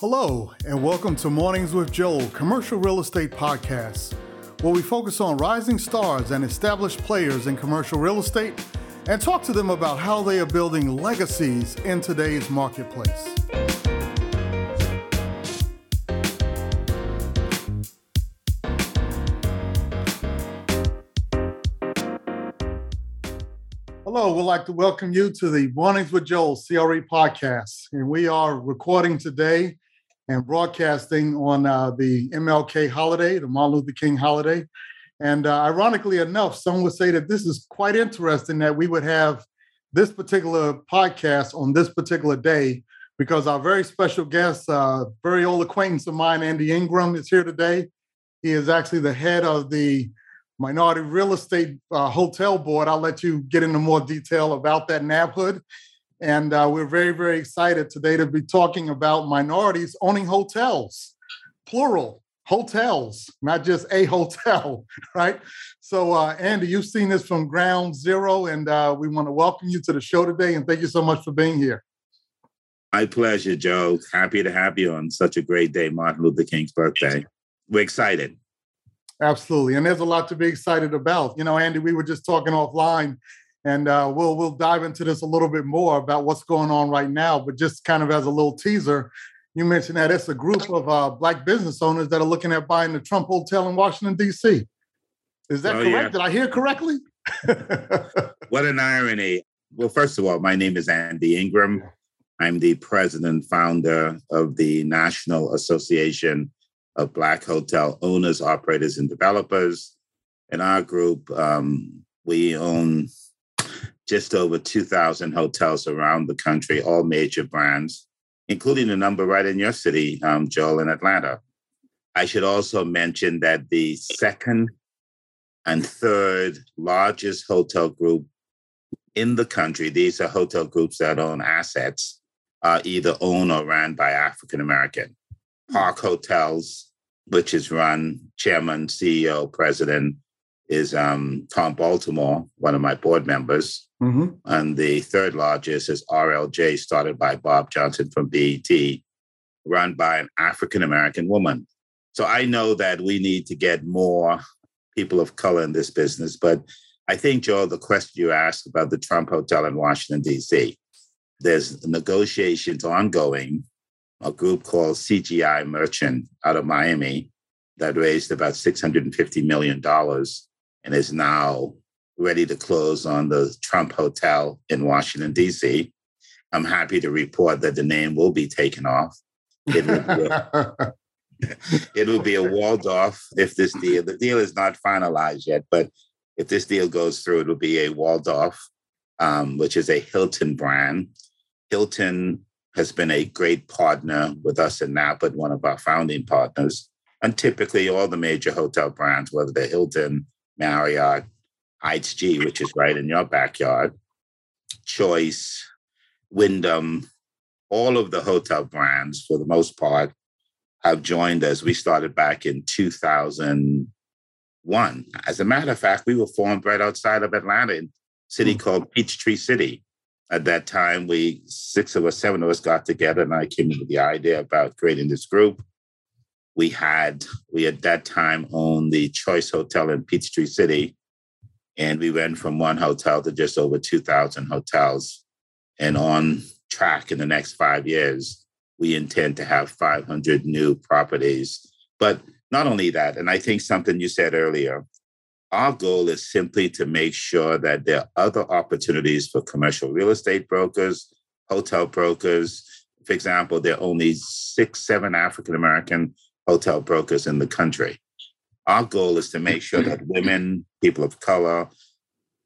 Hello, and welcome to Mornings with Joel, commercial real estate podcast, where we focus on rising stars and established players in commercial real estate and talk to them about how they are building legacies in today's marketplace. Hello, we'd like to welcome you to the Mornings with Joel CRE podcast. And we are recording today and broadcasting on uh, the MLK holiday, the Martin Luther King holiday. And uh, ironically enough, some would say that this is quite interesting that we would have this particular podcast on this particular day because our very special guest, uh, very old acquaintance of mine, Andy Ingraham, is here today. He is actually the head of the Minority Real Estate uh, Hotel Board. I'll let you get into more detail about that NABHOOD. And uh, we're very, very excited today to be talking about minorities owning hotels, plural hotels, not just a hotel, right? So, uh, Andy, you've seen this from ground zero, and uh, we want to welcome you to the show today. And thank you so much for being here. My pleasure, Joe. Happy to have you on such a great day, Martin Luther King's birthday. We're excited. Absolutely. And there's a lot to be excited about. You know, Andy, we were just talking offline and uh, we'll we'll dive into this a little bit more about what's going on right now. But just kind of as a little teaser, you mentioned that it's a group of uh, black business owners that are looking at buying the Trump Hotel in Washington D.C. Is that oh, correct? Yeah. Did I hear correctly? what an irony! Well, first of all, my name is Andy Ingraham. I'm the president founder of the National Association of Black Hotel Owners, Operators, and Developers. In our group, um, we own just over 2,000 hotels around the country, all major brands, including a number right in your city, um, Joel, in Atlanta. I should also mention that the second and third largest hotel group in the country, these are hotel groups that own assets, are either owned or ran by African American. Park Hotels, which is run chairman, CEO, president, is um, Tom Baltimore, one of my board members. Mm-hmm. And the third largest is RLJ, started by Bob Johnson from BET, run by an African American woman. So I know that we need to get more people of color in this business. But I think, Joe, the question you asked about the Trump Hotel in Washington, D.C., there's negotiations ongoing. A group called CGI Merchant out of Miami that raised about $650 million and is now ready to close on the Trump Hotel in Washington, D.C. I'm happy to report that the name will be taken off. It will be a, it will be a Waldorf if this deal, the deal is not finalized yet, but if this deal goes through, it'll be a Waldorf, um, which is a Hilton brand. Hilton has been a great partner with us in NABHOOD, one of our founding partners. And typically, all the major hotel brands, whether they're Hilton, Marriott, HG, which is right in your backyard, Choice, Wyndham, all of the hotel brands, for the most part, have joined us. We started back in 2001. As a matter of fact, we were formed right outside of Atlanta, in a city mm. called Peachtree City. At that time, we six of us, seven of us got together, and I came up with the idea about creating this group. We had we at that time owned the Choice Hotel in Peachtree City, and we went from one hotel to just over 2,000 hotels. And on track in the next five years, we intend to have 500 new properties. But not only that, and I think something you said earlier, our goal is simply to make sure that there are other opportunities for commercial real estate brokers, hotel brokers. For example, there are only six, seven African American hotel brokers in the country. Our goal is to make sure that women, people of color,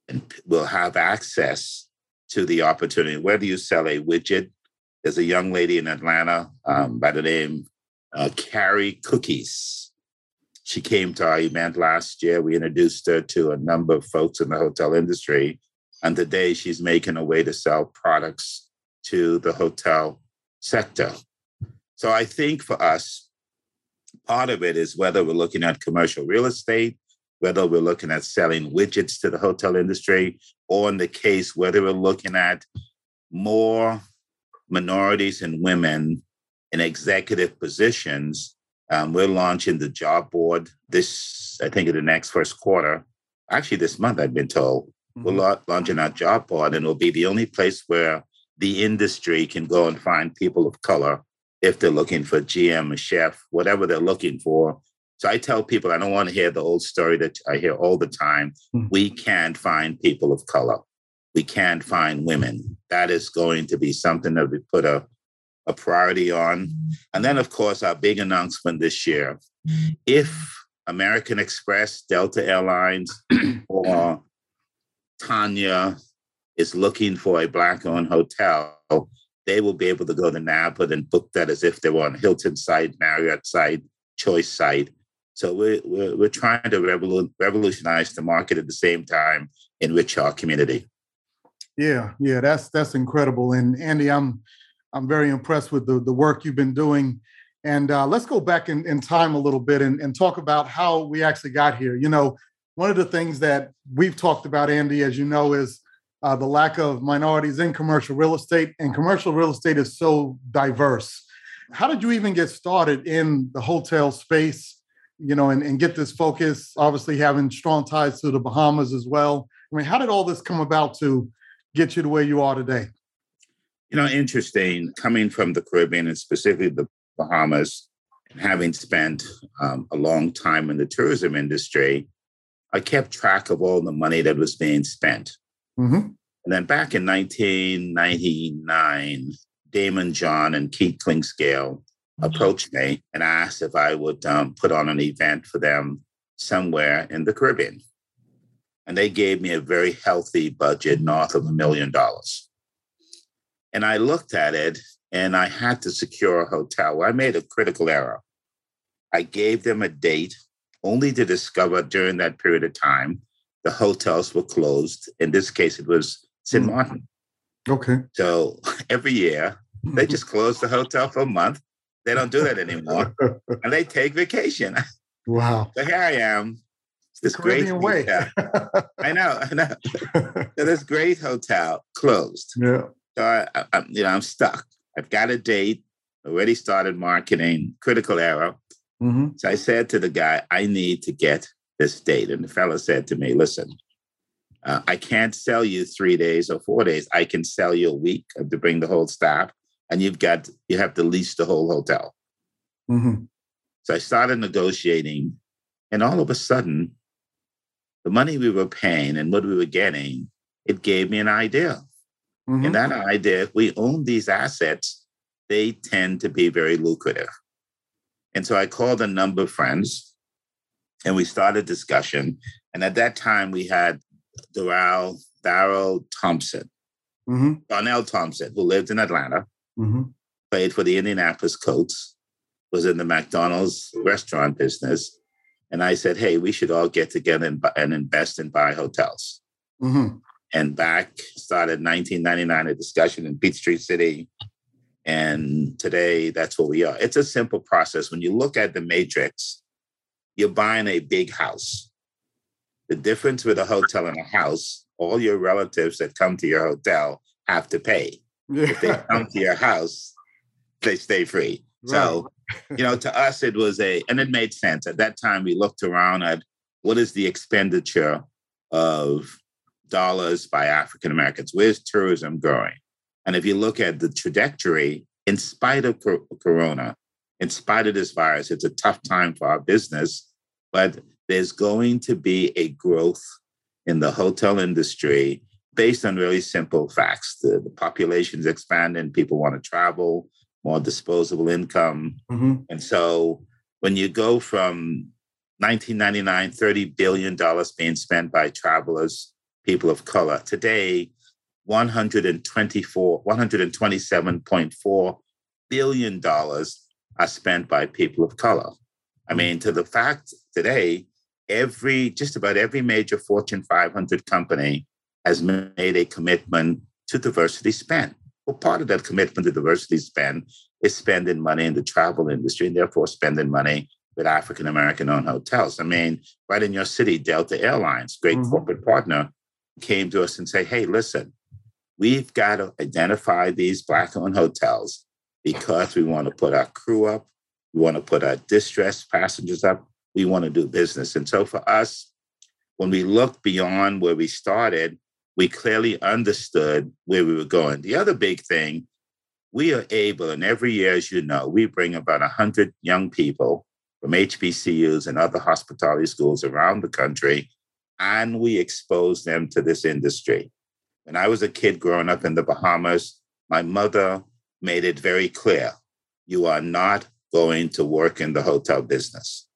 and will have access to the opportunity. Whether you sell a widget, there's a young lady in Atlanta um, by the name uh, Carrie Cookies. She came to our event last year. We introduced her to a number of folks in the hotel industry. And today she's making a way to sell products to the hotel sector. So I think for us, part of it is whether we're looking at commercial real estate, whether we're looking at selling widgets to the hotel industry, or in the case, whether we're looking at more minorities and women in executive positions. Um, we're launching the job board this, I think, in the next first quarter. Actually, this month, I've been told. Mm-hmm. We're la- launching our job board, and it'll be the only place where the industry can go and find people of color if they're looking for GM, a chef, whatever they're looking for. So I tell people I don't want to hear the old story that I hear all the time. Mm-hmm. We can't find people of color. We can't find women. That is going to be something that we put a, a priority on. And then, of course, our big announcement this year if American Express, Delta Airlines, or Tanya is looking for a black owned hotel, they will be able to go to NABHOOD and book that as if they were on Hilton site, Marriott site, Choice site. So we're, we're, we're trying to revolu- revolutionize the market at the same time, enrich our community. Yeah, yeah, that's that's incredible. And Andy, I'm I'm very impressed with the, the work you've been doing. And uh, let's go back in, in time a little bit and, and talk about how we actually got here. You know, one of the things that we've talked about, Andy, as you know, is uh, the lack of minorities in commercial real estate, and commercial real estate is so diverse. How did you even get started in the hotel space? You know, and, and get this focus. Obviously, having strong ties to the Bahamas as well. I mean, how did all this come about to get you to where you are today? You know, interesting coming from the Caribbean and specifically the Bahamas, and having spent um, a long time in the tourism industry, I kept track of all the money that was being spent. Mm-hmm. And then back in 1999, Daymond John and Keith Clinkscale approached me and asked if I would um, put on an event for them somewhere in the Caribbean. And they gave me a very healthy budget north of a million dollars. And I looked at it and I had to secure a hotel. I made a critical error. I gave them a date only to discover during that period of time the hotels were closed. In this case, it was St. Hmm. Martin. Okay. So every year, they just close the hotel for a month. They don't do that anymore. and they take vacation. Wow. So here I am. This great way. I know, I know. so this great hotel closed. Yeah. So I, I, you know, I'm stuck. I've got a date. Already started marketing. Critical error. Mm-hmm. So I said to the guy, I need to get this date. And the fellow said to me, listen, uh, I can't sell you three days or four days. I can sell you a week to bring the whole staff, and you've got you have to lease the whole hotel. Mm-hmm. So I started negotiating, and all of a sudden, the money we were paying and what we were getting, it gave me an idea. Mm-hmm. And that idea, if we own these assets, they tend to be very lucrative. And so I called a number of friends and we started discussion. And at that time, we had Darrell, Darrell Thompson, mm-hmm. Darnell Thompson, who lived in Atlanta, mm-hmm. played for the Indianapolis Colts, was in the McDonald's restaurant business. And I said, hey, we should all get together and, and invest and buy hotels. Mm-hmm. And back started 1999, a discussion in Peachtree City. And today, that's where we are. It's a simple process. When you look at the matrix, you're buying a big house. The difference with a hotel and a house, all your relatives that come to your hotel have to pay. Yeah. If they come to your house, they stay free. Right. So, you know, to us, it was a, and it made sense. At that time, we looked around at what is the expenditure of dollars by African Americans? Where's tourism growing? And if you look at the trajectory, in spite of Corona, in spite of this virus, it's a tough time for our business but there's going to be a growth in the hotel industry based on really simple facts. The, the population is expanding, people want to travel, more disposable income. Mm-hmm. And so when you go from 1999, $30 billion being spent by travelers, people of color, today, 124, $127.4 billion are spent by people of color. I mean, to the fact today, every just about every major Fortune 500 company has made a commitment to diversity spend. Well, part of that commitment to diversity spend is spending money in the travel industry and therefore spending money with African American owned hotels. I mean, right in your city, Delta Airlines, great mm-hmm. corporate partner, came to us and said, hey, listen, we've got to identify these Black owned hotels because we want to put our crew up, we want to put our distressed passengers up, we want to do business. And so for us, when we looked beyond where we started, we clearly understood where we were going. The other big thing, we are able, and every year, as you know, we bring about 100 young people from HBCUs and other hospitality schools around the country, and we expose them to this industry. When I was a kid growing up in the Bahamas, my mother made it very clear you are not going to work in the hotel business.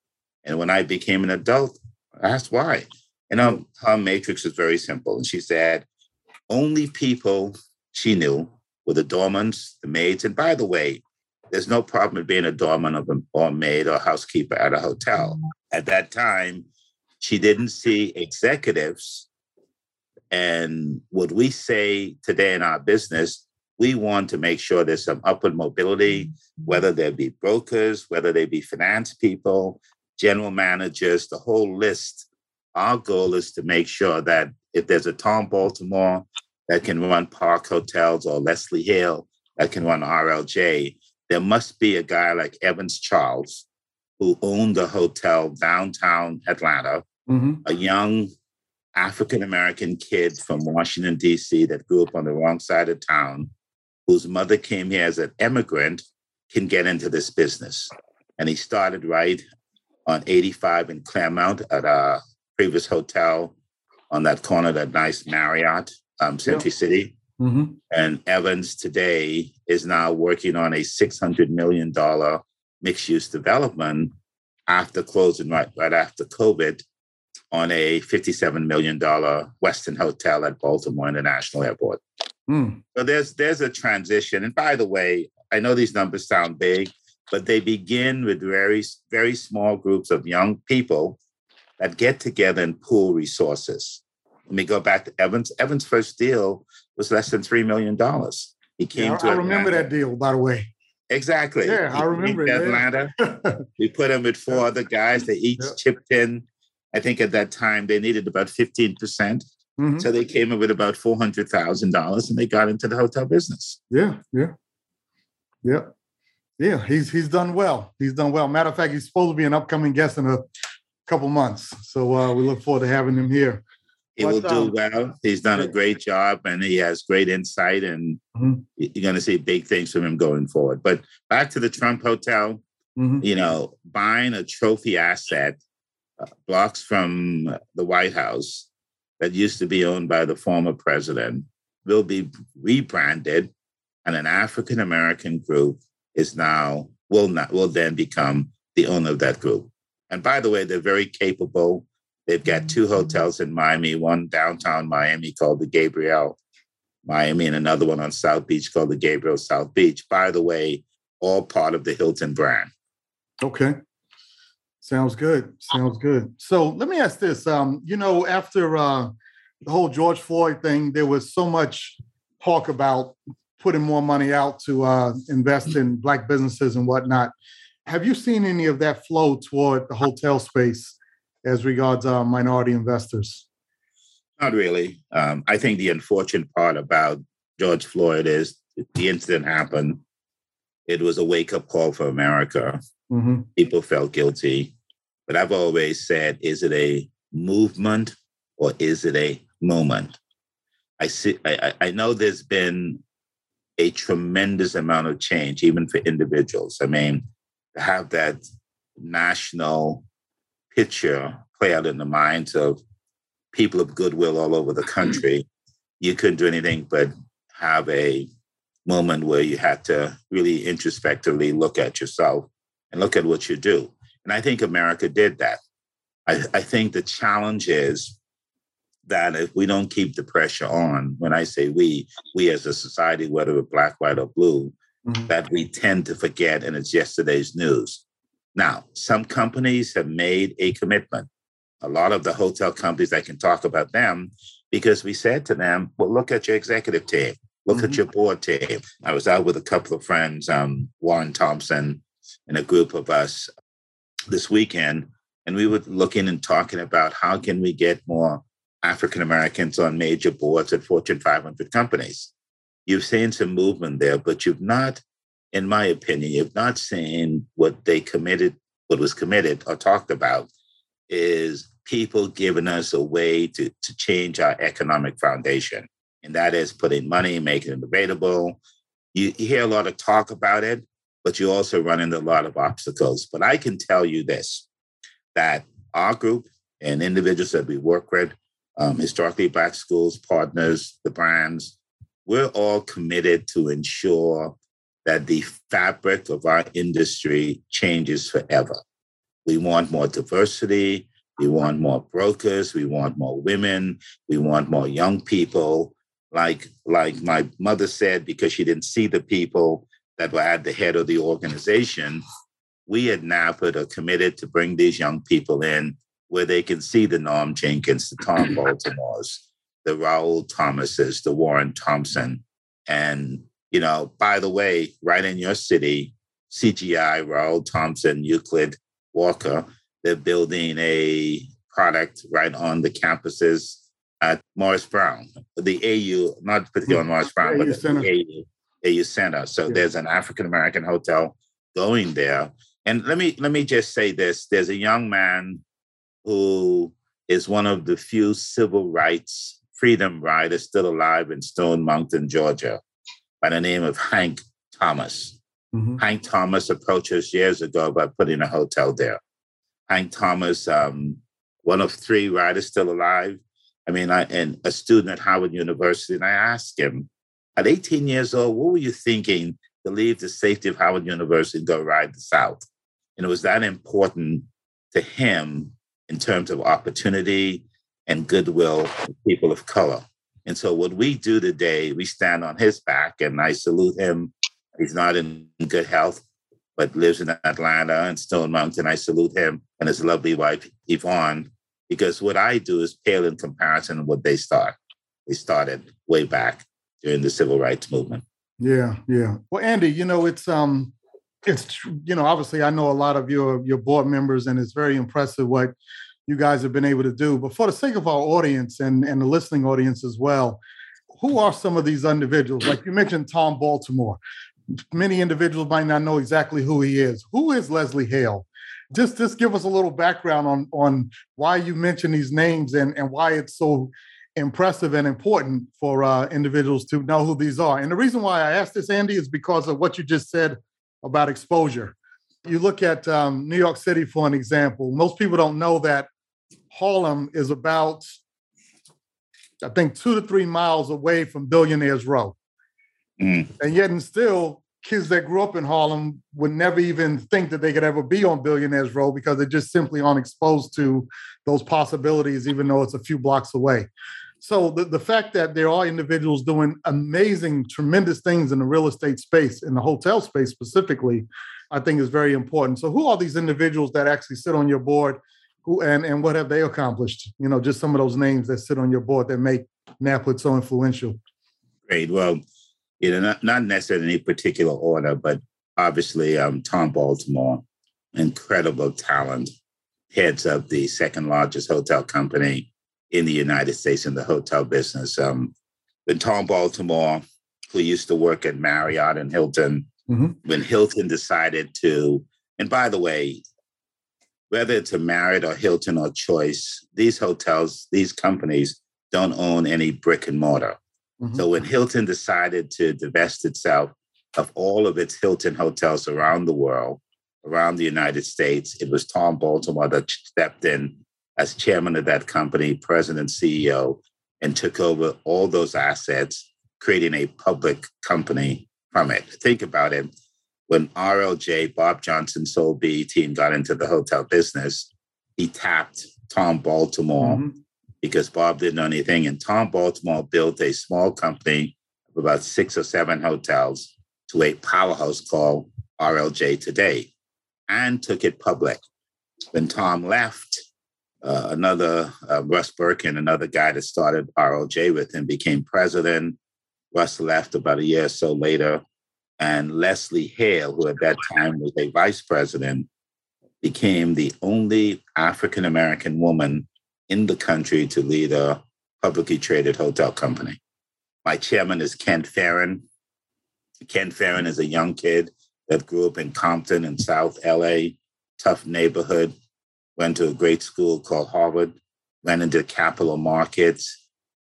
And when I became an adult, I asked why. And um, her matrix is very simple. And she said, only people she knew were the doormans, the maids. And by the way, there's no problem with being a doorman or a maid or housekeeper at a hotel. At that time, she didn't see executives. And what we say today in our business, we want to make sure there's some upward mobility, whether there be brokers, whether they be finance people, general managers, the whole list our goal is to make sure that if there's a Tom Baltimore that can run Park Hotels or Leslie Hale that can run RLJ, there must be a guy like Evans Charles who owned a hotel downtown Atlanta, mm-hmm. a young African American kid from Washington, D.C., that grew up on the wrong side of town, whose mother came here as an immigrant, can get into this business. And he started right on 85 in Clairmont at a previous hotel on that corner, that nice Marriott, um, Century yeah. City. Mm-hmm. And Evans today is now working on a $600 million mixed use development after closing right, right after COVID on a $57 million Westin hotel at Baltimore International Airport. Mm. So there's there's a transition. And by the way, I know these numbers sound big, but they begin with very, very small groups of young people that get together and pool resources. Let me go back to Evans. Evans' first deal was less than $3 million. He came yeah, to I remember that deal, by the way. Exactly. Yeah, he I remember Atlanta. we put him with four other guys. They each yeah. chipped in. I think at that time they needed about 15%. percent mm hmm So they came in with about $400,000 and they got into the hotel business. Yeah, yeah. Yeah. Yeah, he's he's done well. He's done well. Matter of fact, he's supposed to be an upcoming guest in a couple months. So uh, we look forward to having him here. He but, will do um, well. He's done a great job and he has great insight, and mm-hmm. you're going to see big things from him going forward. But back to the Trump Hotel, mm-hmm. you know, buying a trophy asset uh, blocks from the White House that used to be owned by the former president will be rebranded, and an African American group is now will not will then become the owner of that group. And by the way, they're very capable. They've got two hotels in Miami, one downtown Miami called the Gabriel Miami, and another one on South Beach called the Gabriel South Beach. By the way, all part of the Hilton brand. Okay. Sounds good. Sounds good. So let me ask this. Um, you know, after uh, the whole George Floyd thing, there was so much talk about putting more money out to uh, invest in black businesses and whatnot. Have you seen any of that flow toward the hotel space as regards uh, minority investors? Not really. Um, I think the unfortunate part about George Floyd is the incident happened. It was a wake up call for America. Mm-hmm. People felt guilty. But I've always said, is it a movement or is it a moment? I see. I, I know there's been a tremendous amount of change, even for individuals. I mean, to have that national picture play out in the minds of people of goodwill all over the country, you couldn't do anything but have a moment where you had to really introspectively look at yourself and look at what you do. And I think America did that. I, I think the challenge is that if we don't keep the pressure on, when I say we, we as a society, whether we're black, white, or blue, mm-hmm. that we tend to forget, and it's yesterday's news. Now, some companies have made a commitment. A lot of the hotel companies, I can talk about them because we said to them, well, look at your executive team, look mm-hmm. at your board team. I was out with a couple of friends, um, Warren Thompson, and a group of us this weekend, and we were looking and talking about how can we get more African Americans on major boards at Fortune 500 companies you've seen some movement there, but you've not in my opinion, you've not seen what they committed, what was committed or talked about is people giving us a way to, to change our economic foundation. And that is putting money, making it available. You, you hear a lot of talk about it, but you also run into a lot of obstacles. But I can tell you this that our group and individuals that we work with, um, historically Black schools, partners, the brands, we're all committed to ensure that the fabric of our industry changes forever. We want more diversity. We want more brokers. We want more women. We want more young people. Like, like my mother said, because she didn't see the people that were at the head of the organization, we at NABHOOD are committed to bring these young people in where they can see the Norm Jenkins, the Tom mm. Baltimores, the Raoul Thomases, the Warren Thompson. And, you know, by the way, right in your city, CGI, Raoul Thompson, Euclid, Walker, they're building a product right on the campuses at Morris Brown, the AU, not particularly on Morris Brown, but the AU, AU Center. So yeah. there's an African American hotel going there. And let me let me just say this: there's a young man who is one of the few civil rights freedom riders still alive in Stone Mountain, Georgia, by the name of Hank Thomas. Mm-hmm. Hank Thomas approached us years ago about putting a hotel there. Hank Thomas, um, one of three riders still alive. I mean, I, and a student at Howard University, and I asked him, at 18 years old, what were you thinking to leave the safety of Howard University and go ride the South? And it was that important to him in terms of opportunity and goodwill for people of color. And so, what we do today, we stand on his back, and I salute him. He's not in good health, but lives in Atlanta and Stone Mountain. I salute him and his lovely wife, Yvonne, because what I do is pale in comparison to what they start. They started way back during the civil rights movement. Yeah, yeah. Well, Andy, you know, it's um it's you know obviously i know a lot of your your board members and it's very impressive what you guys have been able to do but for the sake of our audience and and the listening audience as well who are some of these individuals like you mentioned tom baltimore many individuals might not know exactly who he is who is leslie hale just just give us a little background on on why you mention these names and and why it's so impressive and important for uh, individuals to know who these are and the reason why i asked this andy is because of what you just said about exposure. You look at um, New York City, for an example. Most people don't know that Harlem is about, I think, two to three miles away from Billionaires Row. Mm. And yet, and still, kids that grew up in Harlem would never even think that they could ever be on Billionaires Row because they just simply aren't exposed to those possibilities, even though it's a few blocks away. So the, the fact that there are individuals doing amazing, tremendous things in the real estate space, in the hotel space specifically, I think is very important. So who are these individuals that actually sit on your board? Who and, and what have they accomplished? You know, just some of those names that sit on your board that make NABHOOD so influential. Great. Well, you know, not, not necessarily in any particular order, but obviously um, Tom Baltimore, incredible talent, heads of the second largest hotel company in the United States in the hotel business. Um, when Tom Baltimore, who used to work at Marriott and Hilton, mm-hmm. when Hilton decided to, and by the way, whether it's a Marriott or Hilton or Choice, these hotels, these companies don't own any brick and mortar. Mm-hmm. So when Hilton decided to divest itself of all of its Hilton hotels around the world, around the United States, it was Tom Baltimore that stepped in as chairman of that company, president, CEO, and took over all those assets, creating a public company from it. Think about it. When RLJ, Bob Johnson, sold BET and got into the hotel business, he tapped Tom Baltimore mm-hmm. Because Bob didn't know anything. And Tom Baltimore built a small company of about six or seven hotels to a powerhouse called RLJ today and took it public. When Tom left, uh, another uh, Russ Bierkan, another guy that started RLJ with him, became president. Russ left about a year or so later, and Leslie Hale, who at that time was a vice president, became the only African American woman in the country to lead a publicly traded hotel company. My chairman is Ken Fearn. Ken Fearn is a young kid that grew up in Compton in South LA, tough neighborhood, went to a great school called Harvard, went into capital markets.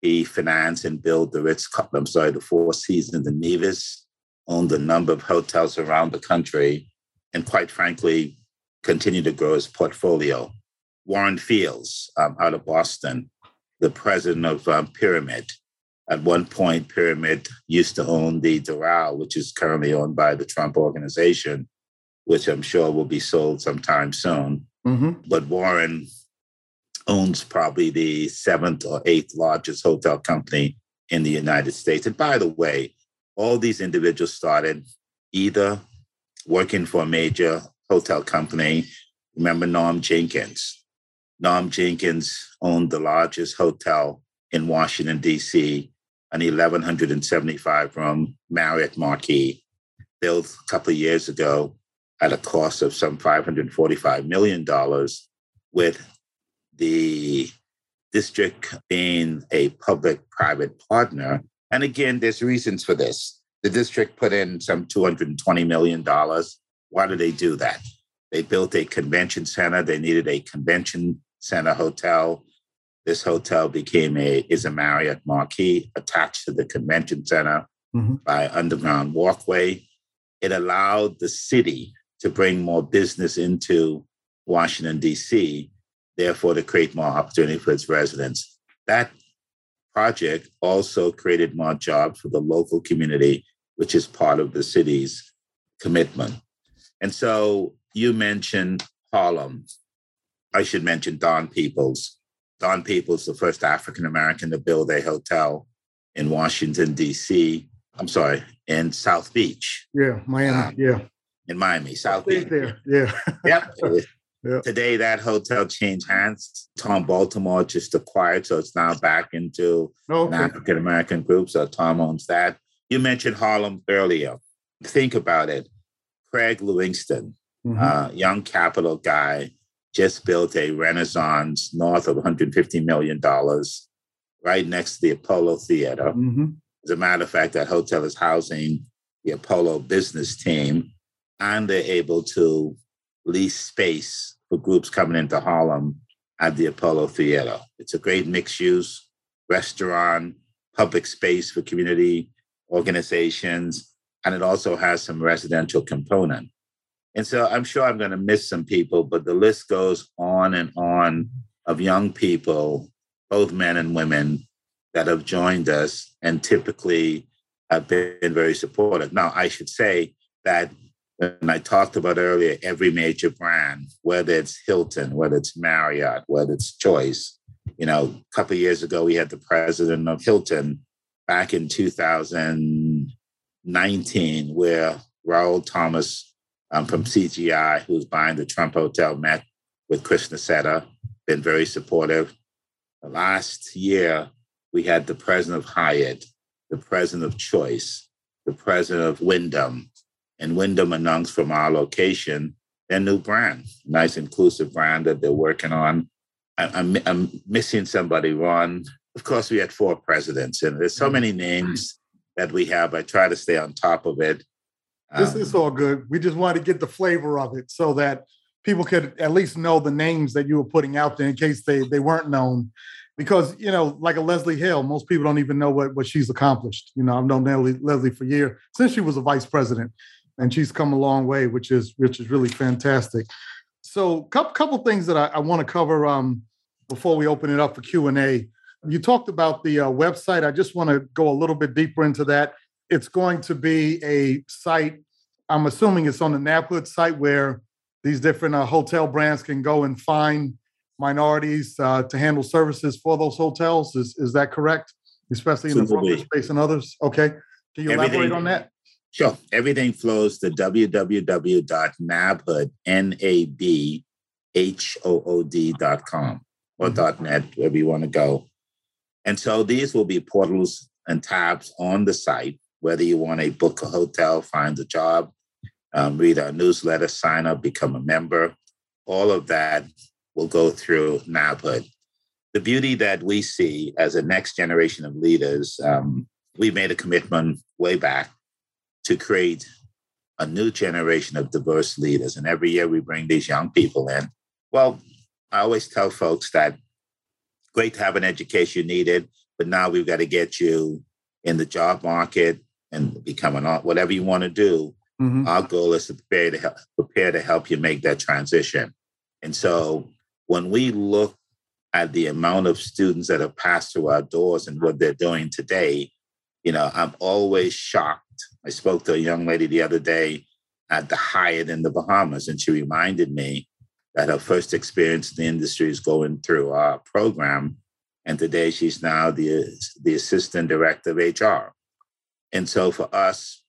He financed and built the Ritz, I'm sorry, the Four Seasons in Nevis, owned a number of hotels around the country, and quite frankly, continued to grow his portfolio. Warren Fields um, out of Boston, the president of um, Pyramid. At one point, Pyramid used to own the Doral, which is currently owned by the Trump organization, which I'm sure will be sold sometime soon. Mm-hmm. But Warren owns probably the seventh or eighth largest hotel company in the United States. And by the way, all these individuals started either working for a major hotel company. Remember Norm Jenkins? Norm Jenkins owned the largest hotel in Washington, D.C., an 1,175 room Marriott Marquis, built a couple of years ago at a cost of some $545 million, with the district being a public private partner. And again, there's reasons for this. The district put in some $220 million. Why did they do that? They built a convention center. They needed a convention center hotel. This hotel became a is a Marriott Marquis attached to the convention center mm-hmm. by underground walkway. It allowed the city to bring more business into Washington, D.C., therefore, to create more opportunity for its residents. That project also created more jobs for the local community, which is part of the city's commitment. And so you mentioned Harlem. I should mention Don Peebles. Don Peebles, the first African American to build a hotel in Washington, D.C. I'm sorry, in South Beach. Yeah, Miami. Um, yeah in Miami, South Beach. There, yeah. yep. yep. Today, that hotel changed hands. Tom Baltimore just acquired, so it's now back into okay. an African American group. So Tom owns that. You mentioned Harlem earlier. Think about it. Craig Livingston, mm-hmm. uh, young capital guy, just built a Renaissance north of $150 million right next to the Apollo Theater. Mm-hmm. As a matter of fact, that hotel is housing the Apollo business team and they're able to lease space for groups coming into Harlem at the Apollo Theater. It's a great mixed use restaurant, public space for community organizations, and it also has some residential component. And so I'm sure I'm going to miss some people, but the list goes on and on of young people, both men and women, that have joined us and typically have been very supportive. Now, I should say that and I talked about earlier, every major brand, whether it's Hilton, whether it's Marriott, whether it's Choice. You know, a couple years ago, we had the president of Hilton back in 2019, where Raoul Thomas um, from CGI, who's buying the Trump Hotel, met with Chris Nassetta, been very supportive. Last year, we had the president of Hyatt, the president of Choice, the president of Wyndham, and Wyndham announced from our location their new brand, nice inclusive brand that they're working on. I'm, I'm missing somebody, Ron. Of course, we had four presidents, and there's so many names that we have. I try to stay on top of it. This um, is all good. We just wanted to get the flavor of it so that people could at least know the names that you were putting out there in case they, they weren't known. Because, you know, like a Leslie Hale, most people don't even know what, what she's accomplished. You know, I've known Leslie Leslie for years, since she was a vice president and she's come a long way, which is which is really fantastic. So, couple couple things that I, I want to cover um, before we open it up for Q and A. You talked about the uh, website. I just want to go a little bit deeper into that. It's going to be a site. I'm assuming it's on the NABHOOD site where these different uh, hotel brands can go and find minorities uh, to handle services for those hotels. Is is that correct? Especially in the space and others. Okay. Can you Everything, elaborate on that? Sure. Everything flows to www.nabhood, N-A-B-H-O-O-D.com or mm-hmm. .net, wherever you want to go. And so these will be portals and tabs on the site, whether you want to book a hotel, find a job, um, read our newsletter, sign up, become a member. All of that will go through NABHOOD. The beauty that we see as a next generation of leaders, um, we made a commitment way back to create a new generation of diverse leaders. And every year we bring these young people in. Well, I always tell folks that great to have an education needed, but now we've got to get you in the job market and become an whatever you want to do. Mm-hmm. Our goal is to prepare to help prepare to help you make that transition. And so when we look at the amount of students that have passed through our doors and what they're doing today, you know, I'm always shocked. I spoke to a young lady the other day at the Hyatt in the Bahamas, and she reminded me that her first experience in the industry is going through our program. And today she's now the, the assistant director of HR. And so for us,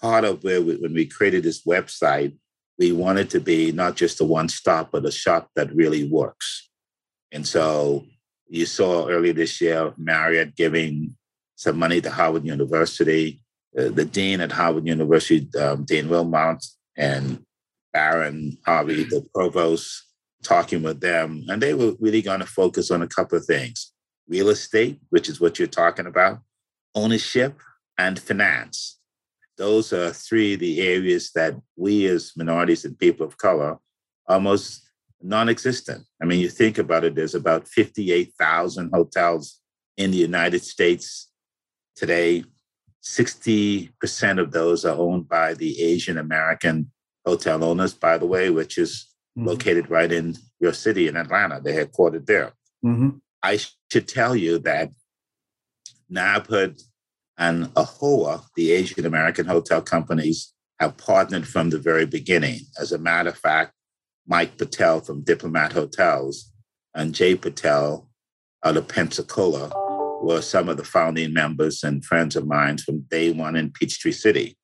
part of where we, when we created this website, we wanted to be not just a one stop, but a shop that really works. And so you saw earlier this year Marriott giving some money to Howard University. Uh, the dean at Howard University, um, Dean Wilmot, and Barron Harvey, the provost, talking with them. And they were really going to focus on a couple of things real estate, which is what you're talking about, ownership, and finance. Those are three of the areas that we as minorities and people of color are most non-existent. I mean, you think about it, there's about 58,000 hotels in the United States today. 60% of those are owned by the Asian American hotel owners, by the way, which is mm-hmm. located right in your city in Atlanta. They're headquartered there. Mm-hmm. I should tell you that NABHOOD and AHOA, the Asian American hotel companies, have partnered from the very beginning. As a matter of fact, Mike Patel from Diplomat Hotels and Jay Patel out of Pensacola were some of the founding members and friends of mine from day one in Peachtree City.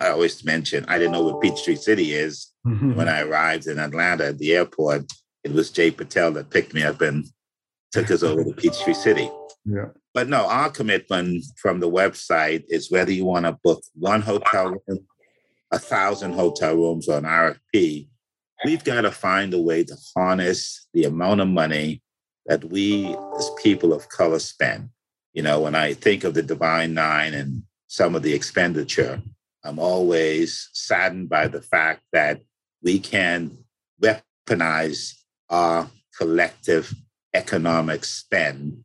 I always mention I didn't know what Peachtree City is mm-hmm. when I arrived in Atlanta at the airport. It was Jay Patel that picked me up and took us over to Peachtree City. Yeah. But no, our commitment from the website is whether you want to book one hotel room, a thousand hotel rooms or an RFP, we've got to find a way to harness the amount of money that we as people of color spend. You know, when I think of the Divine Nine and some of the expenditure, I'm always saddened by the fact that we can weaponize our collective economic spend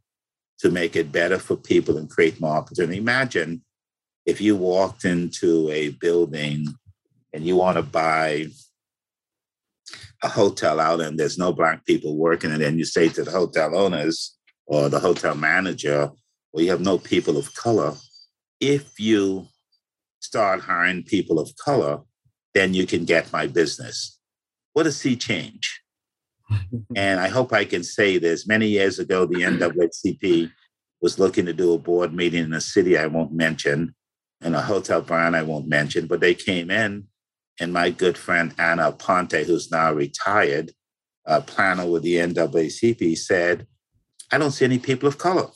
to make it better for people and create more opportunity. Imagine if you walked into a building and you want to buy a hotel out and there's no black people working, and then you say to the hotel owners or the hotel manager, well, you have no people of color. If you start hiring people of color, then you can get my business. What a sea change. and I hope I can say this. Many years ago, the NAACP was looking to do a board meeting in a city I won't mention, in a hotel brand I won't mention, but they came in, and my good friend Anna Ponte, who's now retired, a planner with the NAACP, said, I don't see any people of color.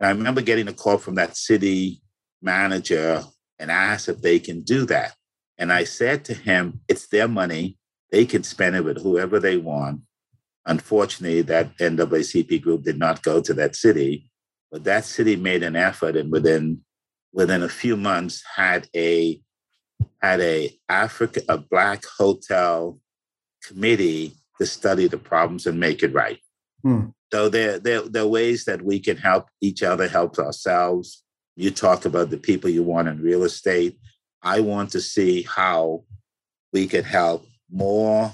And I remember getting a call from that city manager and asked if they can do that. And I said to him, it's their money. They can spend it with whoever they want. Unfortunately, that NAACP group did not go to that city, but that city made an effort and within within a few months had a had a Africa a black hotel committee to study the problems and make it right. Hmm. So there, there, there are ways that we can help each other, help ourselves. You talk about the people you want in real estate. I want to see how we can help more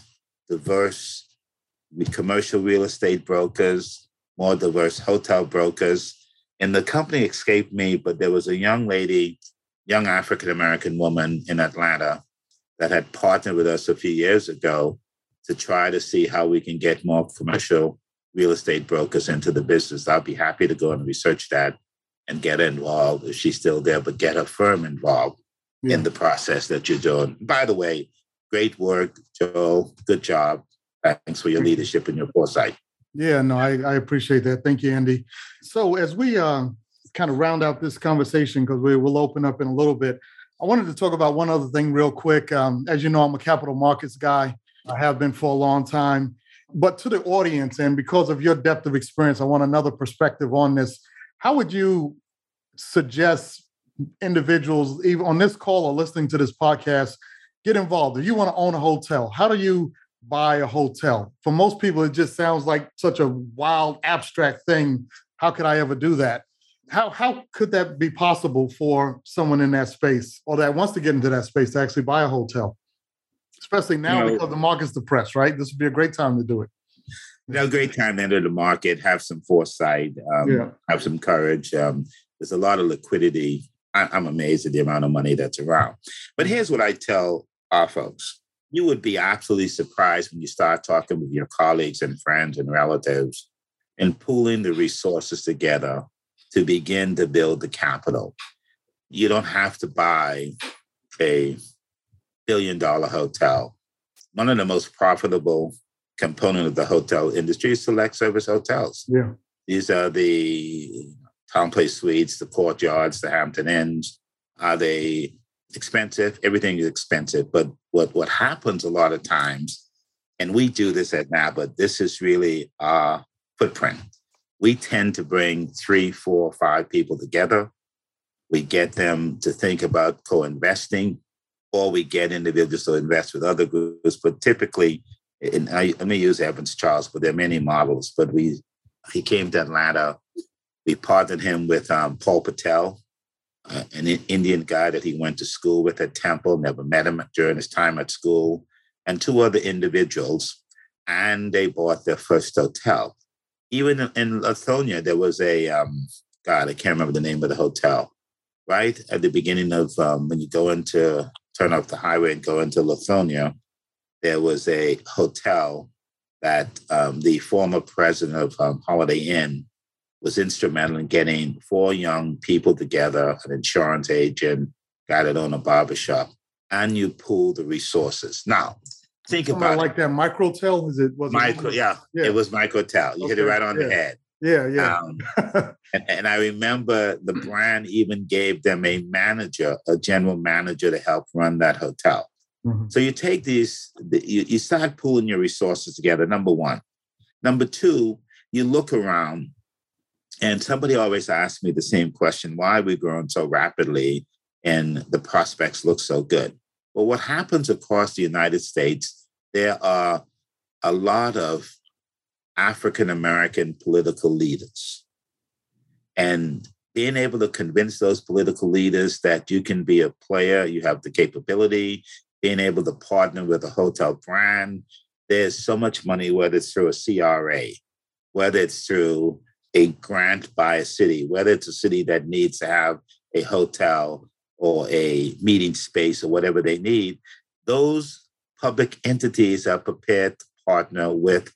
diverse commercial real estate brokers, more diverse hotel brokers. And the company escaped me, but there was a young lady, young African American woman in Atlanta that had partnered with us a few years ago to try to see how we can get more commercial real estate brokers into the business. I'll be happy to go and research that and get involved if she's still there, but get her firm involved yeah. in the process that you're doing. By the way, great work, Joe. Good job. Thanks for your leadership and your foresight. Yeah, no, I, I appreciate that. Thank you, Andy. So as we uh, kind of round out this conversation, because we will open up in a little bit, I wanted to talk about one other thing real quick. Um, as you know, I'm a capital markets guy. I have been for a long time. But to the audience, and because of your depth of experience, I want another perspective on this. How would you suggest individuals, even on this call or listening to this podcast, get involved? If you want to own a hotel, how do you buy a hotel? For most people, it just sounds like such a wild, abstract thing. How could I ever do that? How, how could that be possible for someone in that space or that wants to get into that space to actually buy a hotel? Especially now you know, because the market's depressed, right? This would be a great time to do it. Know, great time to enter the market, have some foresight, um, yeah. have some courage. Um, there's a lot of liquidity. I, I'm amazed at the amount of money that's around. But here's what I tell our folks you would be absolutely surprised when you start talking with your colleagues and friends and relatives and pooling the resources together to begin to build the capital. You don't have to buy a billion dollar hotel. One of the most profitable component of the hotel industry is select service hotels. Yeah. These are the TownePlace Suites, the courtyards, the Hampton Inns. Are they expensive? Everything is expensive. But what, what happens a lot of times, and we do this at NABHOOD, this is really our footprint. We tend to bring three, four, five people together. We get them to think about co investing, or we get individuals to invest with other groups. But typically, and I, let me use Evans Charles, but there are many models. But we, he came to Atlanta. We partnered him with um, Paul Patel, uh, an Indian guy that he went to school with at Temple, never met him during his time at school, and two other individuals. And they bought their first hotel. Even in Lithonia, there was a, um, God, I can't remember the name of the hotel, right? At the beginning of um, when you go into, turn off the highway and go into Lithonia, there was a hotel that um, the former president of um, Holiday Inn was instrumental in getting four young people together, an insurance agent, guy that owned a barbershop, and you pool the resources. Now, think Something about like it. that microtel. Is it was micro? It yeah, yeah, it was microtel. You okay. hit it right on yeah. the head. Yeah, yeah. Um, and, and, I remember the brand even gave them a manager, a general manager, to help run that hotel. Mm-hmm. So you take these, you, you start pulling your resources together. Number one. Number two, you look around and somebody always asks me the same question why are we growing so rapidly and the prospects look so good? Well, what happens across the United States, there are a lot of African American political leaders. And being able to convince those political leaders that you can be a player, you have the capability, being able to partner with a hotel brand, there's so much money, whether it's through a CRA, whether it's through a grant by a city, whether it's a city that needs to have a hotel or a meeting space or whatever they need, those public entities are prepared to partner with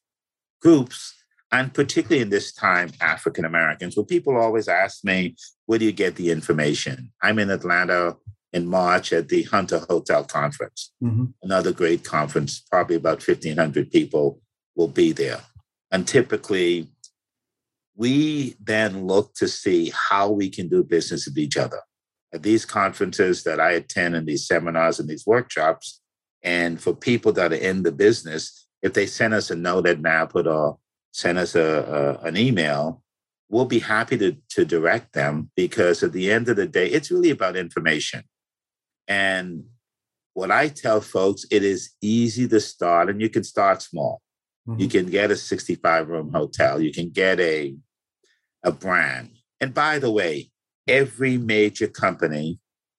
groups, and particularly in this time, African Americans. Well, people always ask me, where do you get the information? I'm in Atlanta in March at the Hunter Hotel Conference, mm-hmm. another great conference, probably about 1,500 people will be there. And typically, we then look to see how we can do business with each other. At these conferences that I attend and these seminars and these workshops, and for people that are in the business, if they send us a note at NABHOOD or send us a, a, an email, we'll be happy to, to direct them because at the end of the day, it's really about information. And what I tell folks, it is easy to start and you can start small. Mm-hmm. You can get a 65 room hotel. You can get a, a brand. And by the way, every major company,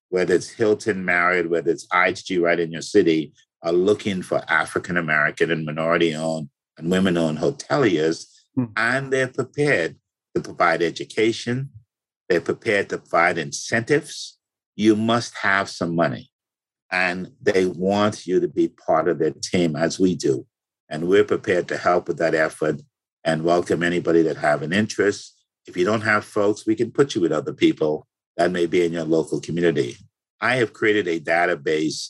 whether it's Hilton, Marriott, whether it's IHG right in your city, are looking for African American and minority owned and women owned hoteliers. Mm-hmm. And they're prepared to provide education, they're prepared to provide incentives. You must have some money. And they want you to be part of their team as we do. And we're prepared to help with that effort and welcome anybody that have an interest. If you don't have folks, we can put you with other people that may be in your local community. I have created a database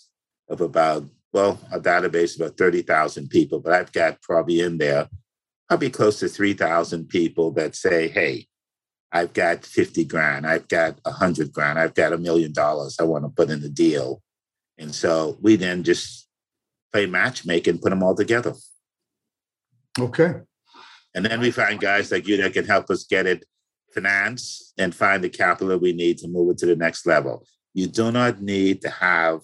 of about, well, a database of about 30,000 people, but I've got probably in there probably close to 3,000 people that say, hey, I've got 50 grand, I've got 100 grand, I've got a million dollars I want to put in the deal. And so we then just play matchmaking, put them all together. Okay. And then we find guys like you that can help us get it finance and find the capital we need to move it to the next level. You do not need to have,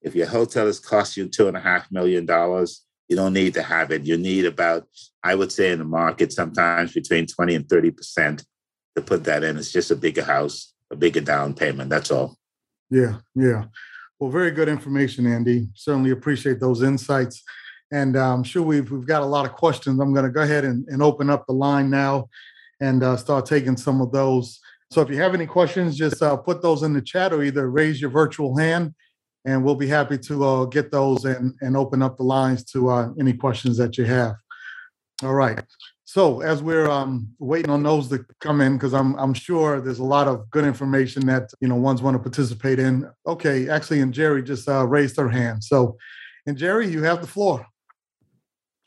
if your hotel has cost you two and a half million dollars, you don't need to have it. You need about, I would say in the market, sometimes between 20 and 30% to put that in. It's just a bigger house, a bigger down payment. That's all. Yeah, yeah. Well, very good information, Andy. Certainly appreciate those insights. And uh, I'm sure we've, we've got a lot of questions. I'm going to go ahead and, and open up the line now and uh, start taking some of those. So if you have any questions, just uh, put those in the chat or either raise your virtual hand and we'll be happy to uh, get those and, and open up the lines to uh, any questions that you have. All right. So as we're um, waiting on those to come in, because I'm I'm sure there's a lot of good information that you know ones want to participate in. Okay, actually, and Jerry just uh, raised her hand. So, and Jerry, you have the floor.